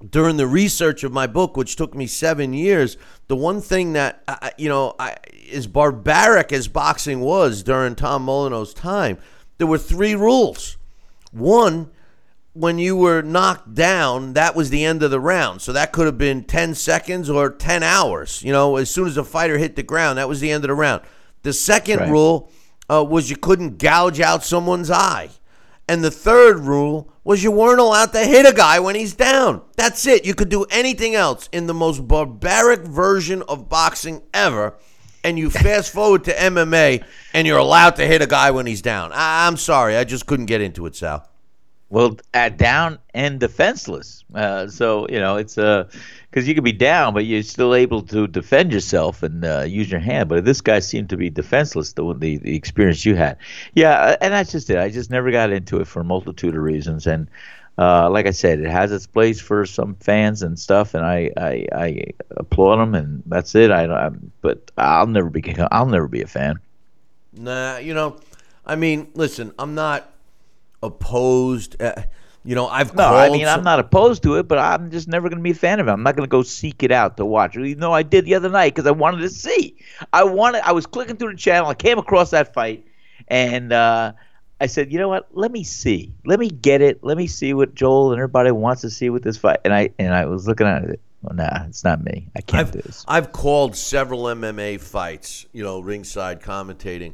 S1: During the research of my book, which took me seven years, the one thing that uh, you know, I, as barbaric as boxing was during Tom Molineaux's time, there were three rules. One, when you were knocked down, that was the end of the round. So that could have been 10 seconds or 10 hours. You know, as soon as a fighter hit the ground, that was the end of the round. The second
S2: Right.
S1: rule uh, was you couldn't gouge out someone's eye. And the third rule was you weren't allowed to hit a guy when he's down. That's it. You could do anything else in the most barbaric version of boxing ever. And you fast forward to MMA and you're allowed to hit a guy when he's down. I- I'm sorry. I just couldn't get into it, Sal.
S2: Well, at down and defenseless. Uh, so you know it's because you could be down, but you're still able to defend yourself and uh, use your hand. But this guy seemed to be defenseless. The, the the experience you had, yeah, uh, and that's just it. I just never got into it for a multitude of reasons. And uh, like I said, it has its place for some fans and stuff, and I I, I applaud them, and that's it. I, I but I'll never be I'll never be a fan.
S1: Nah, you know, I mean, listen, I'm not opposed. Uh, you know, I've
S2: No, I mean
S1: some-
S2: I'm not opposed to it, but I'm just never going to be a fan of it. I'm not going to go seek it out to watch. You know, I did the other night because I wanted to see. I wanted. I was clicking through the channel. I came across that fight, and uh, I said, you know what? Let me see. Let me get it. Let me see what Joel and everybody wants to see with this fight. And I and I was looking at it. Well, nah, it's not me. I can't do
S1: I've,
S2: this.
S1: I've called several MMA fights, you know, ringside commentating,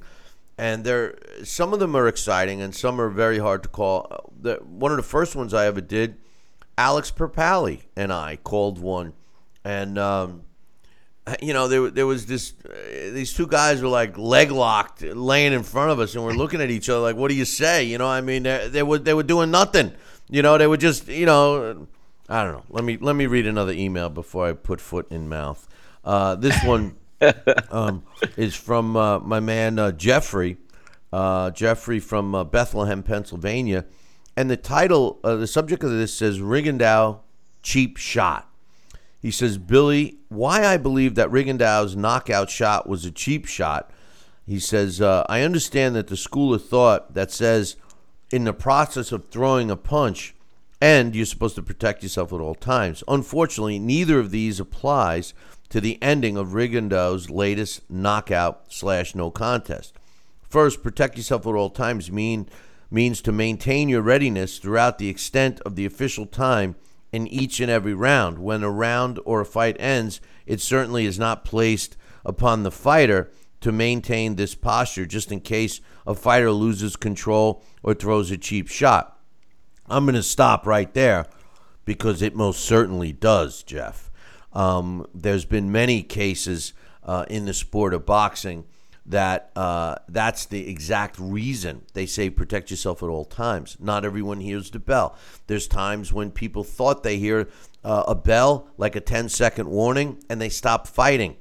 S1: and they're some of them are exciting and some are very hard to call. Uh, The, one of the first ones I ever did, Alex Perpali and I called one, and um, you know there there was this uh, these two guys were like leg locked, laying in front of us, and we're looking at each other like, "What do you say?" You know, I mean, they, they were they were doing nothing. You know, they were just you know. I don't know. Let me let me read another email before I put foot in mouth. Uh, this one um, is from uh, my man uh, Jeffrey. Uh, Jeffrey from uh, Bethlehem, Pennsylvania, and the title, uh, the subject of this says Rigondeaux cheap shot. He says, Billy, why I believe that Rigondeaux's knockout shot was a cheap shot. He says, uh, I understand that the school of thought that says in the process of throwing a punch, and you're supposed to protect yourself at all times. Unfortunately, neither of these applies to the ending of Rigondeaux's latest knockout slash no contest. First, protect yourself at all times mean means to maintain your readiness throughout the extent of the official time in each and every round. When a round or a fight ends, it certainly is not placed upon the fighter to maintain this posture just in case a fighter loses control or throws a cheap shot. I'm going to stop right there because it most certainly does, Jeff. Um, there's been many cases uh, in the sport of boxing that uh, that's the exact reason they say protect yourself at all times. Not everyone hears the bell. There's times when people thought they hear uh, a bell, like a 10 second warning, and they stop fighting.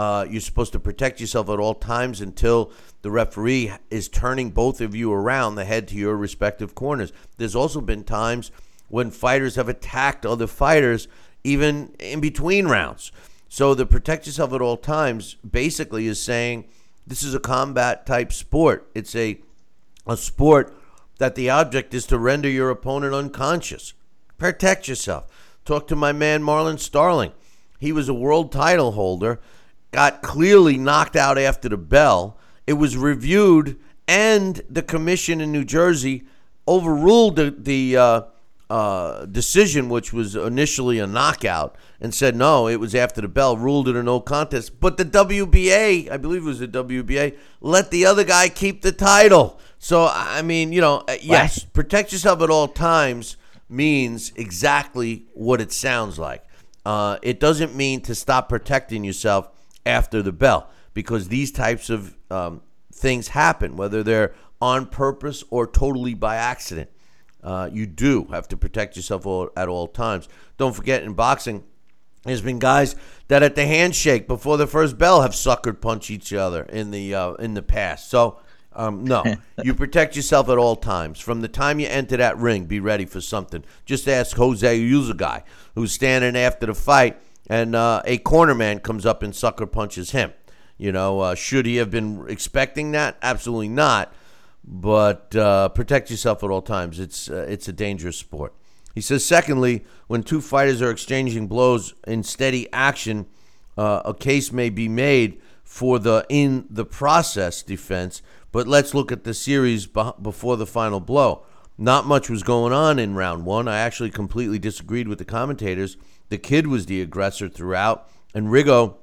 S1: Uh, you're supposed to protect yourself at all times until the referee is turning both of you around the head to your respective corners. There's also been times when fighters have attacked other fighters, even in between rounds. So the protect yourself at all times basically is saying this is a combat type sport. It's a a sport that the object is to render your opponent unconscious. Protect yourself. Talk to my man Marlon Starling. He was a world title holder, got clearly knocked out after the bell. It was reviewed, and the commission in New Jersey overruled the, the uh, uh, decision, which was initially a knockout, and said no, it was after the bell, ruled it a no contest. But the WBA, I believe it was the WBA, let the other guy keep the title. So, I mean, you know, uh, yes, protect yourself at all times means exactly what it sounds like. Uh, it doesn't mean to stop protecting yourself after the bell because these types of um, things happen, whether they're on purpose or totally by accident. Uh, you do have to protect yourself all, at all times. Don't forget, in boxing, there's been guys that at the handshake before the first bell have suckered punch each other in the uh, in the past. So um, no, you protect yourself at all times. From the time you enter that ring, be ready for something. Just ask Jose Uzagai, who's standing after the fight, and uh, a corner man comes up and sucker punches him. You know, uh, should he have been expecting that? Absolutely not. But uh, protect yourself at all times. It's uh, it's a dangerous sport. He says, secondly, when two fighters are exchanging blows in steady action, uh, a case may be made for the in the process defense. But let's look at the series before the final blow. not much was going on in round one. I actually completely disagreed with the commentators. The kid was the aggressor throughout, and Rigo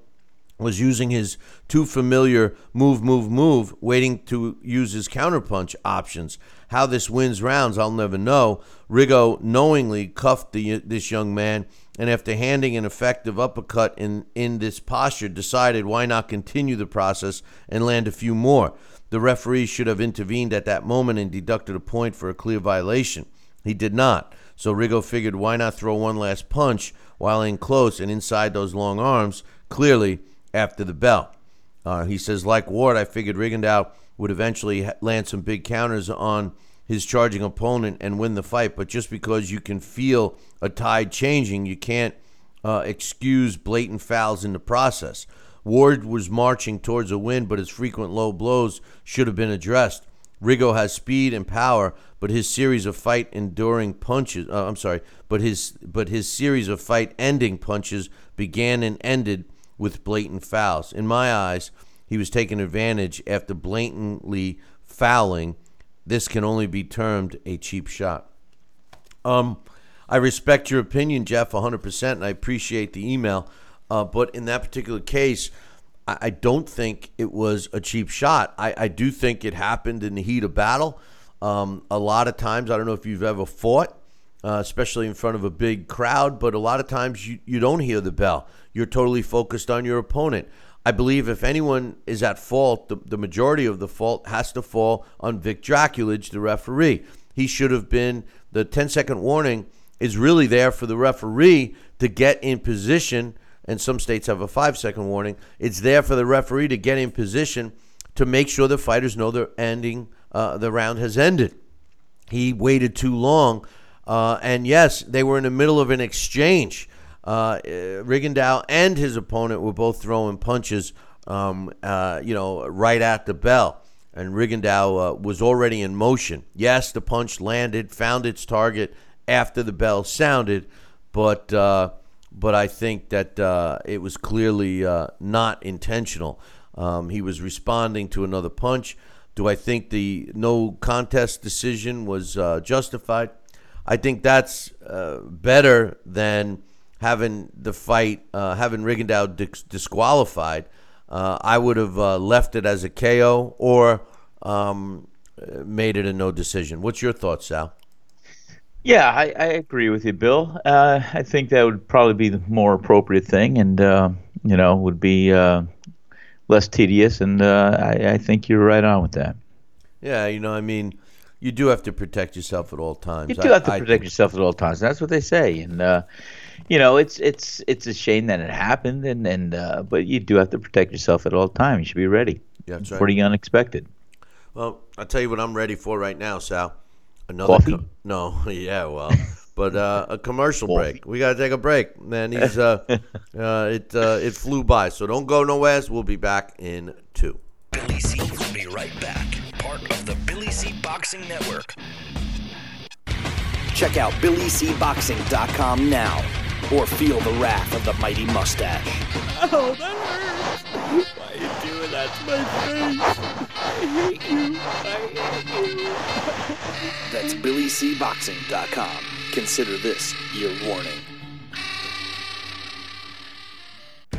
S1: was using his too familiar move, move, move, waiting to use his counterpunch options. How this wins rounds, I'll never know. Rigo knowingly cuffed the, this young man, and after handing an effective uppercut in, in this posture, decided why not continue the process and land a few more. The referee should have intervened at that moment and deducted a point for a clear violation. He did not. So Rigo figured why not throw one last punch while in close and inside those long arms, clearly after the bell. Uh, he says, like Ward, I figured Rigondeaux would eventually land some big counters on his charging opponent and win the fight. But just because you can feel a tide changing, you can't uh, excuse blatant fouls in the process. Ward was marching towards a win, but his frequent low blows should have been addressed. Rigo has speed and power, but his series of fight enduring punches uh, I'm sorry, but his but his series of fight ending punches began and ended with blatant fouls. In my eyes, he was taking advantage after blatantly fouling. This can only be termed a cheap shot. Um, I respect your opinion, Jeff, 100%, and I appreciate the email. Uh, but in that particular case, I, don't think it was a cheap shot. I, I, do think it happened in the heat of battle. Um, a lot of times, I don't know if you've ever fought, uh, especially in front of a big crowd, but a lot of times you, you don't hear the bell. You're totally focused on your opponent. I believe if anyone is at fault, the, the majority of the fault has to fall on Vic Drakulich, the referee. He should have been, the 10 second warning is really there for the referee to get in position, and some states have a five second warning. It's there for the referee to get in position to make sure the fighters know the ending, uh, the round has ended. He waited too long uh, and yes, they were in the middle of an exchange. Uh, Rigondeaux and his opponent were both throwing punches, um, uh, you know, right at the bell. And Rigondeaux uh, was already in motion. Yes, the punch landed, found its target after the bell sounded, but uh, but I think that uh, it was clearly uh, not intentional. Um, he was responding to another punch. Do I think the no contest decision was uh, justified? I think that's uh, better than having the fight, uh, having Rigondeaux dis- disqualified. Uh, I would have left it as a KO or um, made it a no decision. What's your thoughts, Sal?
S2: Yeah, I, I agree with you, Bill. Uh, I think that would probably be the more appropriate thing, and uh, you know, would be less tedious. And I, I think you're right on with that.
S1: Yeah, you know, I mean you do have to protect yourself at all times.
S2: You do have to I protect yourself at all times. That's what they say, and uh, you know it's it's it's a shame that it happened, and and uh, but you do have to protect yourself at all times. You should be ready.
S1: Yeah, that's
S2: right. Pretty unexpected.
S1: Well, I'll tell you what I'm ready for right now, Sal.
S2: Another Coffee? Co-
S1: no, yeah, well, but uh, a commercial Coffee. break. We got to take a break, man. He's uh, uh, it uh, it flew by, so don't go nowhere. We'll be back in two.
S5: Billy C will be right back part of the Billy C Boxing Network.
S3: Check out BillyCBoxing.com now or feel the wrath of the mighty mustache.
S4: Oh, that hurts. Why are you doing that to my face? I hate you. I hate you.
S3: That's BillyCBoxing.com. Consider this your warning.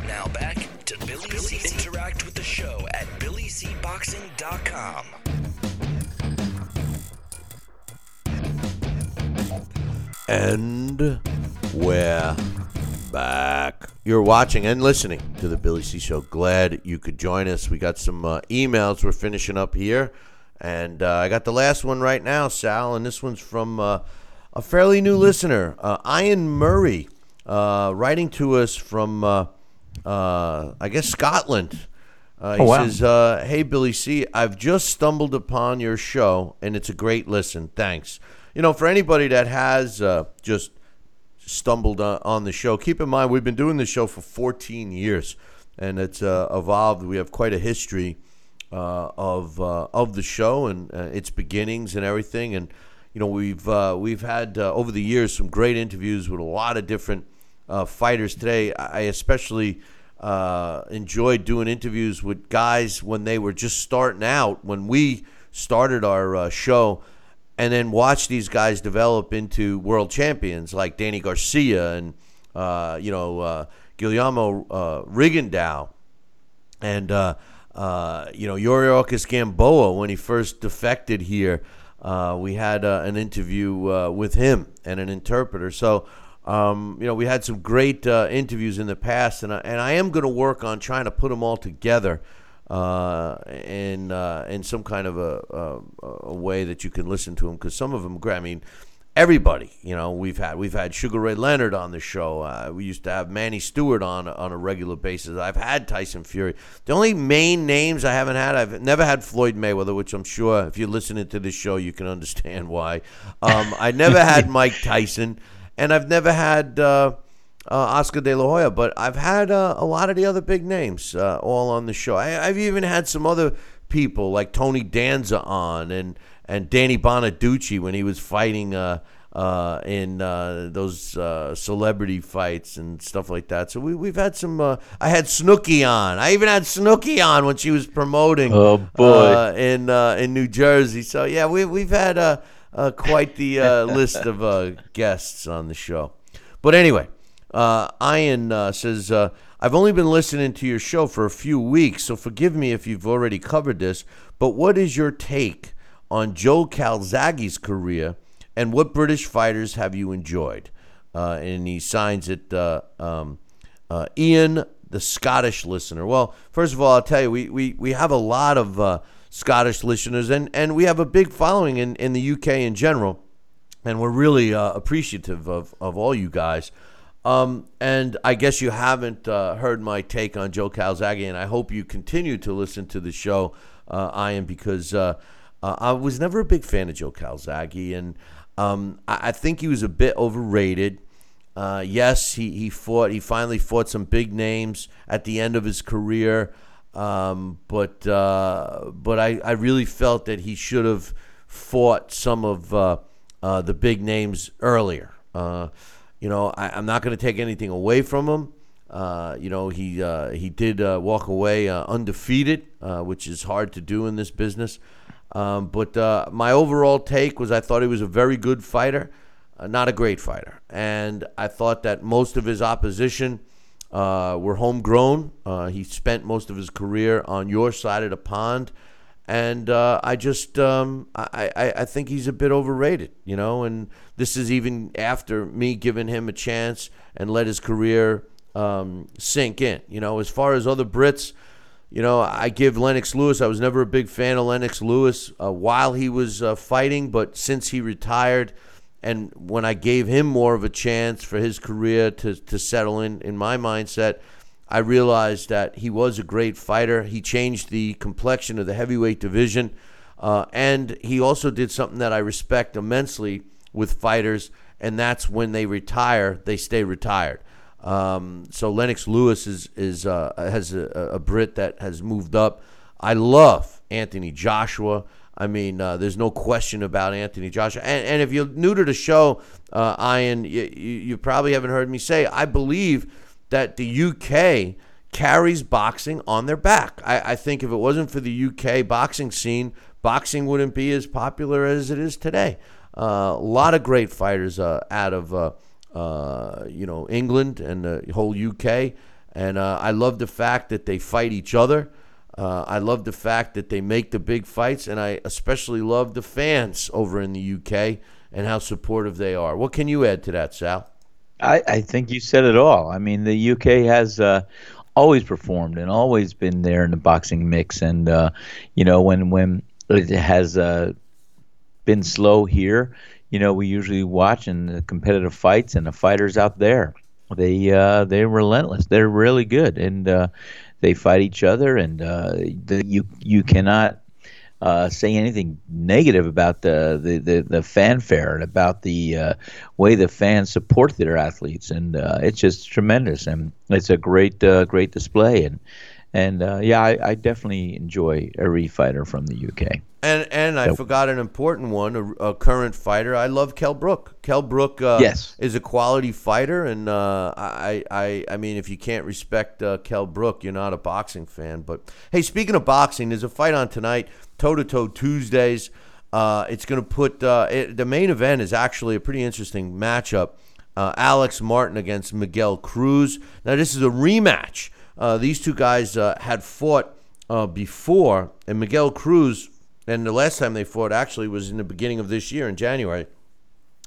S5: Now back to Billy C. Interact with the show at BillyCBoxing.com.
S1: And we're back. You're watching and listening to the Billy C Show. Glad you could join us. We got some uh, emails we're finishing up here. And uh, I got the last one right now, Sal, and this one's from uh, a fairly new listener, uh, Ian Murray, uh, writing to us from, uh, I guess, Scotland. Uh, he oh, wow. says, uh, "Hey Billy C, I've just stumbled upon your show, and it's a great listen. Thanks you know, for anybody that has uh, just stumbled on the show, keep in mind we've been doing this show for 14 years, and it's uh, evolved. We have quite a history uh, of uh, of the show and uh, its beginnings and everything. And you know, we've uh, we've had over the years some great interviews with a lot of different fighters. Today, I especially. enjoyed doing interviews with guys when they were just starting out. When we started our show, and then watch these guys develop into world champions like Danny Garcia and uh, you know uh, Guillermo uh, Rigondeaux and uh, uh, you know Yuriorkis Gamboa when he first defected here. Uh, we had uh, an interview with him and an interpreter. So um, you know we had some great interviews in the past, and I, and I am going to work on trying to put them all together. Uh, in uh, in some kind of a, a, a way that you can listen to them because some of them. I mean, everybody. You know, we've had we've had Sugar Ray Leonard on the show. Uh, we used to have Manny Steward on on a regular basis. I've had Tyson Fury. The only main names I haven't had, I've never had Floyd Mayweather, which I'm sure if you're listening to this show, you can understand why. Um, I never had Mike Tyson, and I've never had. Uh, uh, Oscar De La Hoya, but I've had uh, a lot of the other big names uh, all on the show. I, I've even had some other people like Tony Danza on, and and Danny Bonaducci when he was fighting uh, uh, in uh, those uh, celebrity fights and stuff like that. So we, we've had some. Uh, I had Snooki on. I even had Snooki on when she was promoting.
S2: Oh, boy.
S1: uh, in uh, in New Jersey. So yeah, we we've had uh, uh, quite the uh, list of uh, guests on the show. But anyway, uh, Ian uh, says, uh, I've only been listening to your show for a few weeks, so forgive me if you've already covered this, but what is your take on Joe Calzaghe's career and what British fighters have you enjoyed? Uh, and he signs it uh, um, uh, Ian, the Scottish listener. Well, first of all, I'll tell you, we, we, we have a lot of Scottish listeners, and, and we have a big following in, in the UK in general, and we're really appreciative of, of all you guys. Um, and I guess you haven't uh, heard my take on Joe Calzaghe, and I hope you continue to listen to the show, uh, Ian, because uh, uh, I was never a big fan of Joe Calzaghe, and um, I, I think he was a bit overrated. Uh, yes, he, he fought. He finally fought some big names at the end of his career, um, but uh, but I, I really felt that he should have fought some of the big names earlier. You know, I, I'm not going to take anything away from him. Uh, you know, he uh, he did uh, walk away uh, undefeated, uh, which is hard to do in this business. Um, but uh, my overall take was I thought he was a very good fighter, not a great fighter, and I thought that most of his opposition were homegrown. He spent most of his career on your side of the pond, and uh, I just um, I, I I think he's a bit overrated, you know. And this is even after me giving him a chance and let his career um, sink in. You know, as far as other Brits, you know, I give Lennox Lewis. I was never a big fan of Lennox Lewis uh, while he was uh, fighting, but since he retired, and when I gave him more of a chance for his career to, to settle in, in my mindset, I realized that he was a great fighter. He changed the complexion of the heavyweight division, uh, and he also did something that I respect immensely with fighters, and that's when they retire, they stay retired. Um, so Lennox Lewis is is uh, has a, a Brit that has moved up. I love Anthony Joshua. I mean, uh, there's no question about Anthony Joshua. And, and if you're new to the show, uh, Ian, you, you probably haven't heard me say I believe that the UK carries boxing on their back. I, I think if it wasn't for the UK boxing scene, boxing wouldn't be as popular as it is today. Uh, a lot of great fighters uh, out of uh, uh, you know England and the whole UK, and uh, I love the fact that they fight each other. Uh, I love the fact that they make the big fights, and I especially love the fans over in the UK and how supportive they are. What can you add to that, Sal?
S2: I, I think you said it all. I mean, the UK has uh, always performed and always been there in the boxing mix, and uh, you know when when it has uh, been slow here, you know we usually watch in the competitive fights and the fighters out there. They uh, they're relentless. They're really good, and uh, they fight each other, and uh, the, you you cannot uh, say anything negative about the, the, the, the fanfare and about the uh, way the fans support their athletes, and uh, it's just tremendous, and it's a great uh, great display, and and uh, yeah, I, I definitely enjoy every fighter from the UK.
S1: And and I forgot an important one, a, a current fighter. I love Kell Brook. Kell Brook uh,
S2: Yes.
S1: is a quality fighter, and uh, I, I I mean, if you can't respect uh, Kell Brook, you're not a boxing fan. But hey, speaking of boxing, there's a fight on tonight, toe to toe Tuesdays. Uh, it's going to put uh, it, the main event is actually a pretty interesting matchup. Uh, Alex Martin against Miguel Cruz. Now this is a rematch. Uh, these two guys uh, had fought uh, before, and Miguel Cruz. And the last time they fought actually was in the beginning of this year in January,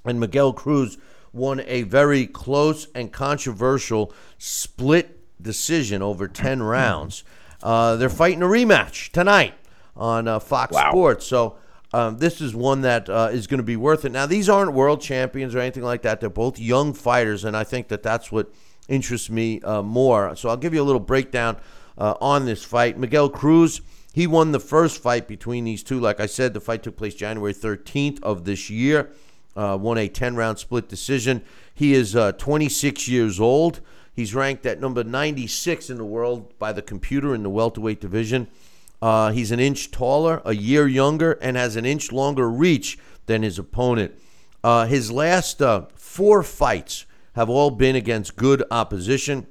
S1: and Miguel Cruz won a very close and controversial split decision over ten rounds. Uh, they're fighting a rematch tonight on uh, Fox Sports. So um, this is one that uh, is going to be worth it. Now, these aren't world champions or anything like that. They're both young fighters, and I think that that's what interests me uh, more. So I'll give you a little breakdown uh, on this fight. Miguel Cruz, he won the first fight between these two. Like I said, the fight took place January 13th of this year. Uh, won a 10 round split decision. He is uh, 26 years old. He's ranked at number 96 in the world by the computer in the welterweight division. Uh, he's an inch taller, a year younger, and has an inch longer reach than his opponent. Uh, his last uh, four fights have all been against good opposition.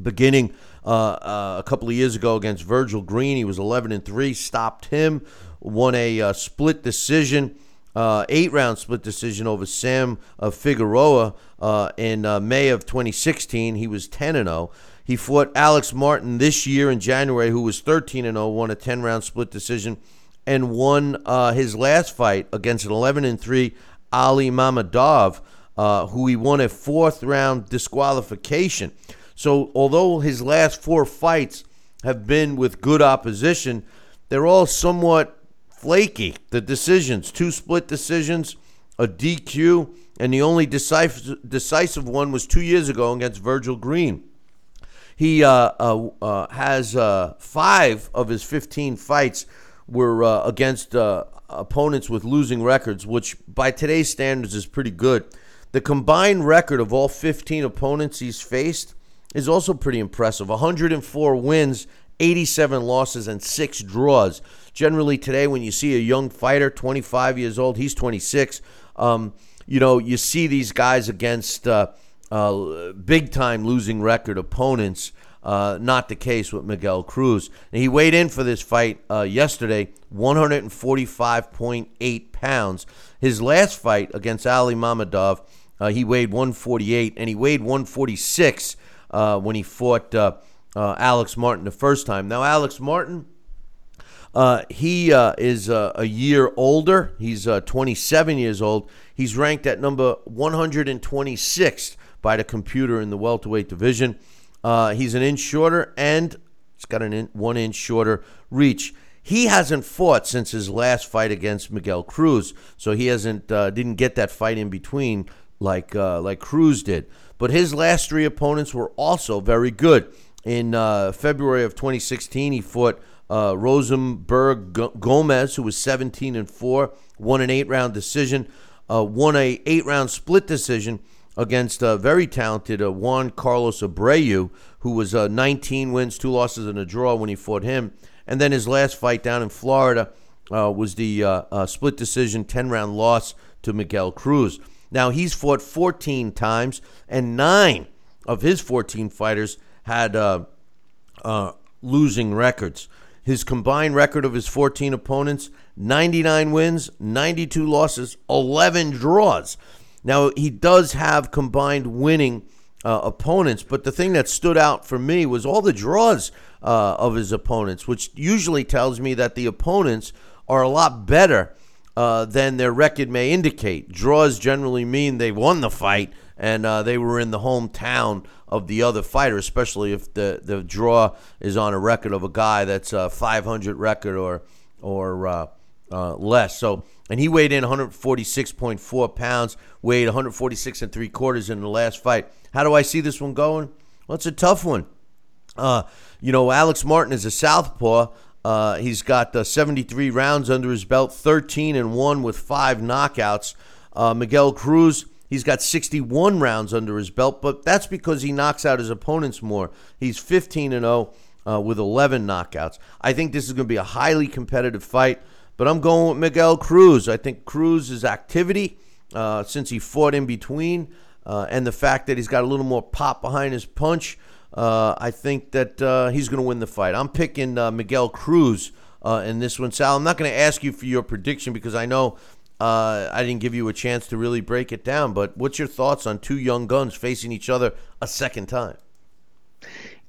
S1: Beginning uh, uh, a couple of years ago against Virgil Green, he was 11 and three, stopped him, won a uh, split decision uh, eight round split decision over Sam uh, Figueroa uh, in uh, May of 2016. He was 10 and 0. He fought Alex Martin this year in January, who was 13 and 0, won a 10 round split decision, and won his last fight against an 11 and 3 Ali Mamadov, who he won a fourth round disqualification. So, although his last four fights have been with good opposition, they're all somewhat flaky. The decisions, two split decisions, a DQ, and the only decisive, decisive one was two years ago against Virgil Green. He uh, uh, uh, has uh, five of his 15 fights were uh, against uh, opponents with losing records, which by today's standards is pretty good. The combined record of all 15 opponents he's faced is also pretty impressive 104 wins, 87 losses, and six draws generally today when you see a young fighter, 25 years old, he's 26. Um, you know, you see these guys against uh, uh, big time losing record opponents. Uh, not the case with Miguel Cruz. And he weighed in for this fight uh, yesterday, 145.8 pounds. His last fight against Ali Mamadov, uh, he weighed 148, and he weighed 146 uh, when he fought Alex Martin the first time. Now, Alex Martin uh, he uh, is uh, a year older. He's uh, 27 years old. He's ranked at number 126th by the computer in the welterweight division. Uh, he's an inch shorter and he's got an in, one inch shorter reach. He hasn't fought since his last fight against Miguel Cruz, so he hasn't uh, didn't get that fight in between like like Cruz did. But his last three opponents were also very good. In February of 2016, he fought uh, Rosenberg Gomez, who was 17 and four, won an eight-round decision, uh, won a eight-round split decision against a very talented uh, Juan Carlos Abreu, who was uh, 19 wins, two losses, and a draw when he fought him. And then his last fight down in Florida uh, was the uh, uh, split decision 10-round loss to Miguel Cruz. Now he's fought 14 times, and nine of his 14 fighters had losing records. His combined record of his 14 opponents 99 wins, 92 losses, 11 draws. Now, he does have combined winning uh, opponents, but the thing that stood out for me was all the draws uh, of his opponents, which usually tells me that the opponents are a lot better uh, than their record may indicate. Draws generally mean they won the fight and uh, they were in the hometown of the other fighter, especially if the, the draw is on a record of a guy that's a 500 record or or uh, uh, less. So, and he weighed in 146.4 pounds, weighed 146 and three quarters in the last fight. How do I see this one going? Well, it's a tough one. Uh, you know, Alex Martin is a southpaw. Uh, he's got uh, 73 rounds under his belt, 13 and one with five knockouts. Uh, Miguel Cruz He's got 61 rounds under his belt, but that's because he knocks out his opponents more. He's 15 and 0 uh, with 11 knockouts. I think this is going to be a highly competitive fight, but I'm going with Miguel Cruz. I think Cruz's activity uh, since he fought in between uh, and the fact that he's got a little more pop behind his punch, uh, I think that uh, he's going to win the fight. I'm picking uh, Miguel Cruz uh, in this one, Sal. I'm not going to ask you for your prediction because I know uh, I didn't give you a chance to really break it down. But what's your thoughts on two young guns facing each other a second time?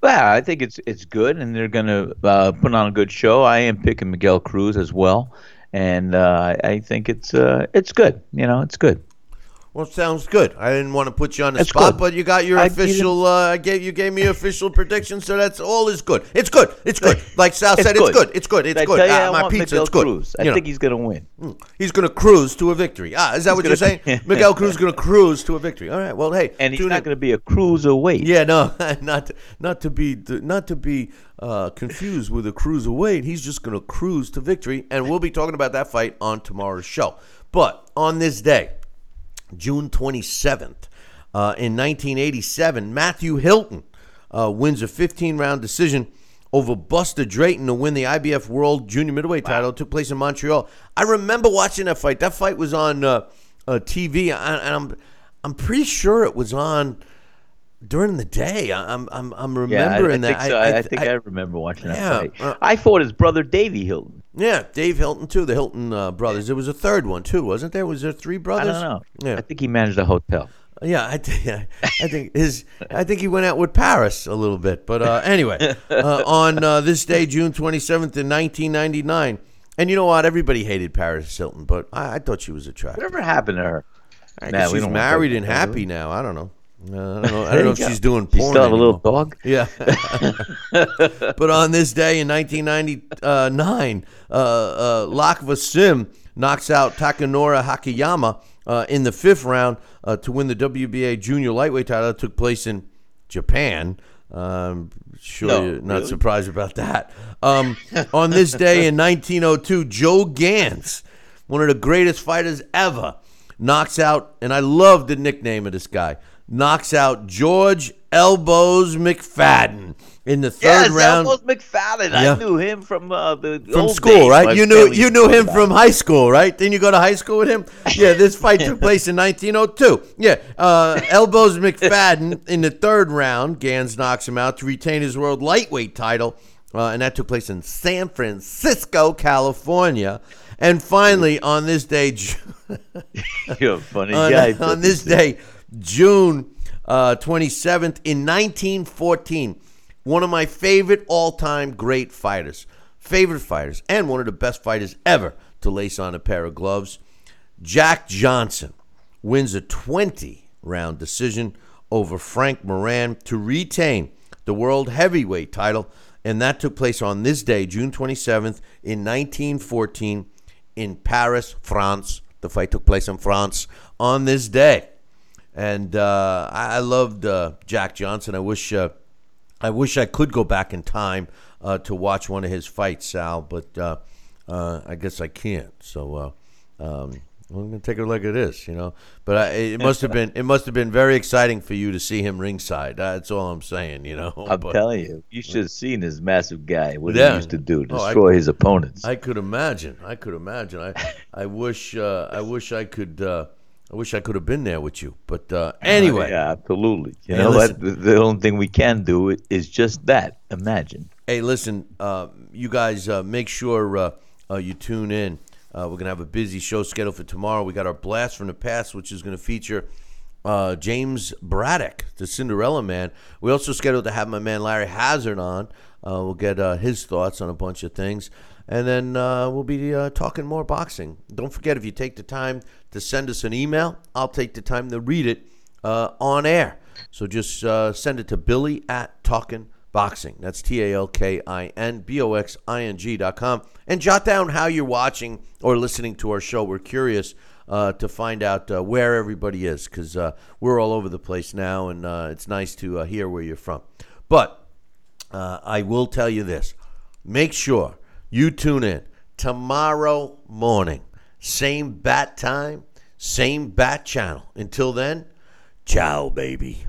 S2: Well, I think it's it's good, and they're going to put on a good show. I am picking Miguel Cruz as well, and I think it's it's good. You know, it's good.
S1: Well, sounds good. I didn't want to put you on the
S2: that's
S1: spot, but you got your
S2: I,
S1: official. Uh, I uh, gave you gave me official prediction, so that's all is good. It's good. It's good. Like Sal it's said, good. it's good. It's good.
S2: It's good.
S1: Ah, my pizza.
S2: Miguel
S1: it's good.
S2: Cruz. I
S1: you
S2: think know. he's gonna win.
S1: Hmm. He's gonna cruise to a victory. Ah, is that he's what you're saying? Miguel Cruz is gonna cruise to a victory. All right. Well, hey,
S2: and he's not
S1: in.
S2: gonna be a cruiserweight.
S1: Yeah, no, not not to be not to be uh, confused with a cruiserweight. He's just gonna cruise to victory, and we'll be talking about that fight on tomorrow's show. But on this day June 27th. Uh, in 1987, Matthew Hilton uh, wins a 15 round decision over Buster Drayton to win the IBF World Junior Middleweight wow. title. It took place in Montreal. I remember watching that fight. That fight was on uh, uh TV, and I'm I'm pretty sure it was on during the day. I'm I'm, I'm remembering
S2: yeah, I, I
S1: that.
S2: Think so. I, I, I, think I, remember watching that
S1: yeah,
S2: fight. I fought his brother Davy Hilton.
S1: Yeah, Dave Hilton too. The Hilton uh, brothers. There was a third one too, wasn't there? Was there three brothers?
S2: I don't know.
S1: Yeah.
S2: I think he managed a hotel.
S1: Uh, yeah, I, th- I think his. I think he went out with Paris a little bit, but uh, anyway, uh, on uh, this day, June twenty seventh, in nineteen ninety nine, and you know what? Everybody hated Paris Hilton, but I, I thought she was attractive.
S2: Whatever happened to her?
S1: I she's married and happy now. I don't know. Uh, I don't know. I don't know if she's doing porn.
S2: You still have a little dog.
S1: Yeah. but on this day in 1999, uh, uh, Vasim knocks out Takanori Hakayama uh, in the fifth round uh, to win the WBA junior lightweight title. That took place in Japan. Um, sure,
S2: no,
S1: you're not
S2: really?
S1: surprised about that. Um, on this day in 1902, Joe Gans, one of the greatest fighters ever, knocks out, and I love the nickname of this guy knocks out George Elbows McFadden in the third
S2: yes,
S1: round.
S2: Elbows McFadden.
S1: Yeah.
S2: I knew him from uh, the
S1: from school,
S2: days,
S1: right? You knew you knew him from high school, right? Didn't you go to high school with him? Yeah, this fight took place in 1902. Yeah, uh, Elbows McFadden in the third round. Gans knocks him out to retain his world lightweight title, uh, and that took place in San Francisco, California. And finally, on this day,
S2: you're funny guy.
S1: On this day. June uh, 27th in 1914. One of my favorite all time great fighters, favorite fighters, and one of the best fighters ever to lace on a pair of gloves. Jack Johnson wins a 20 round decision over Frank Moran to retain the World Heavyweight title, and that took place on this day, June 27th, in 1914, in Paris, France. The fight took place in France on this day. And uh, I, loved uh, Jack Johnson. I wish uh, I wish I could go back in time uh, to watch one of his fights, Sal, but uh, I guess I can't. So. Um, I'm gonna take a look at this, you know. But I, it must have been it must have been very exciting for you to see him ringside. That's all I'm saying, you know.
S2: I'm
S1: but,
S2: telling you, you should have seen this massive guy what
S1: yeah.
S2: he used to do, destroy
S1: oh, I,
S2: his opponents.
S1: I could imagine. I could imagine. I I wish uh, I wish I could uh, I wish I could have been there with you. But uh, uh anyway.
S2: Yeah, absolutely. You
S1: hey,
S2: know, the only thing we can do is just that. Imagine.
S1: Hey, listen, uh, you guys uh, make sure uh, uh, you tune in. we're going to have a busy show scheduled for tomorrow. We got our Blast from the Past, which is going to feature James Braddock, the Cinderella man. We also scheduled to have my man Larry Hazzard on. we'll get his thoughts on a bunch of things. And then we'll be talking more boxing. Don't forget, if you take the time to send us an email. I'll take the time to read it uh, on air. So just uh, send it to Billy at Talking Boxing. That's T A L K I N B O X I N G dot com. And jot down how you're watching or listening to our show. We're curious. Uh, to find out uh, where everybody is because uh, we're all over the place now, and uh, it's nice to uh, hear where you're from. But uh, I will tell you this make sure you tune in tomorrow morning same bat time, same bat channel. Until then, ciao, baby.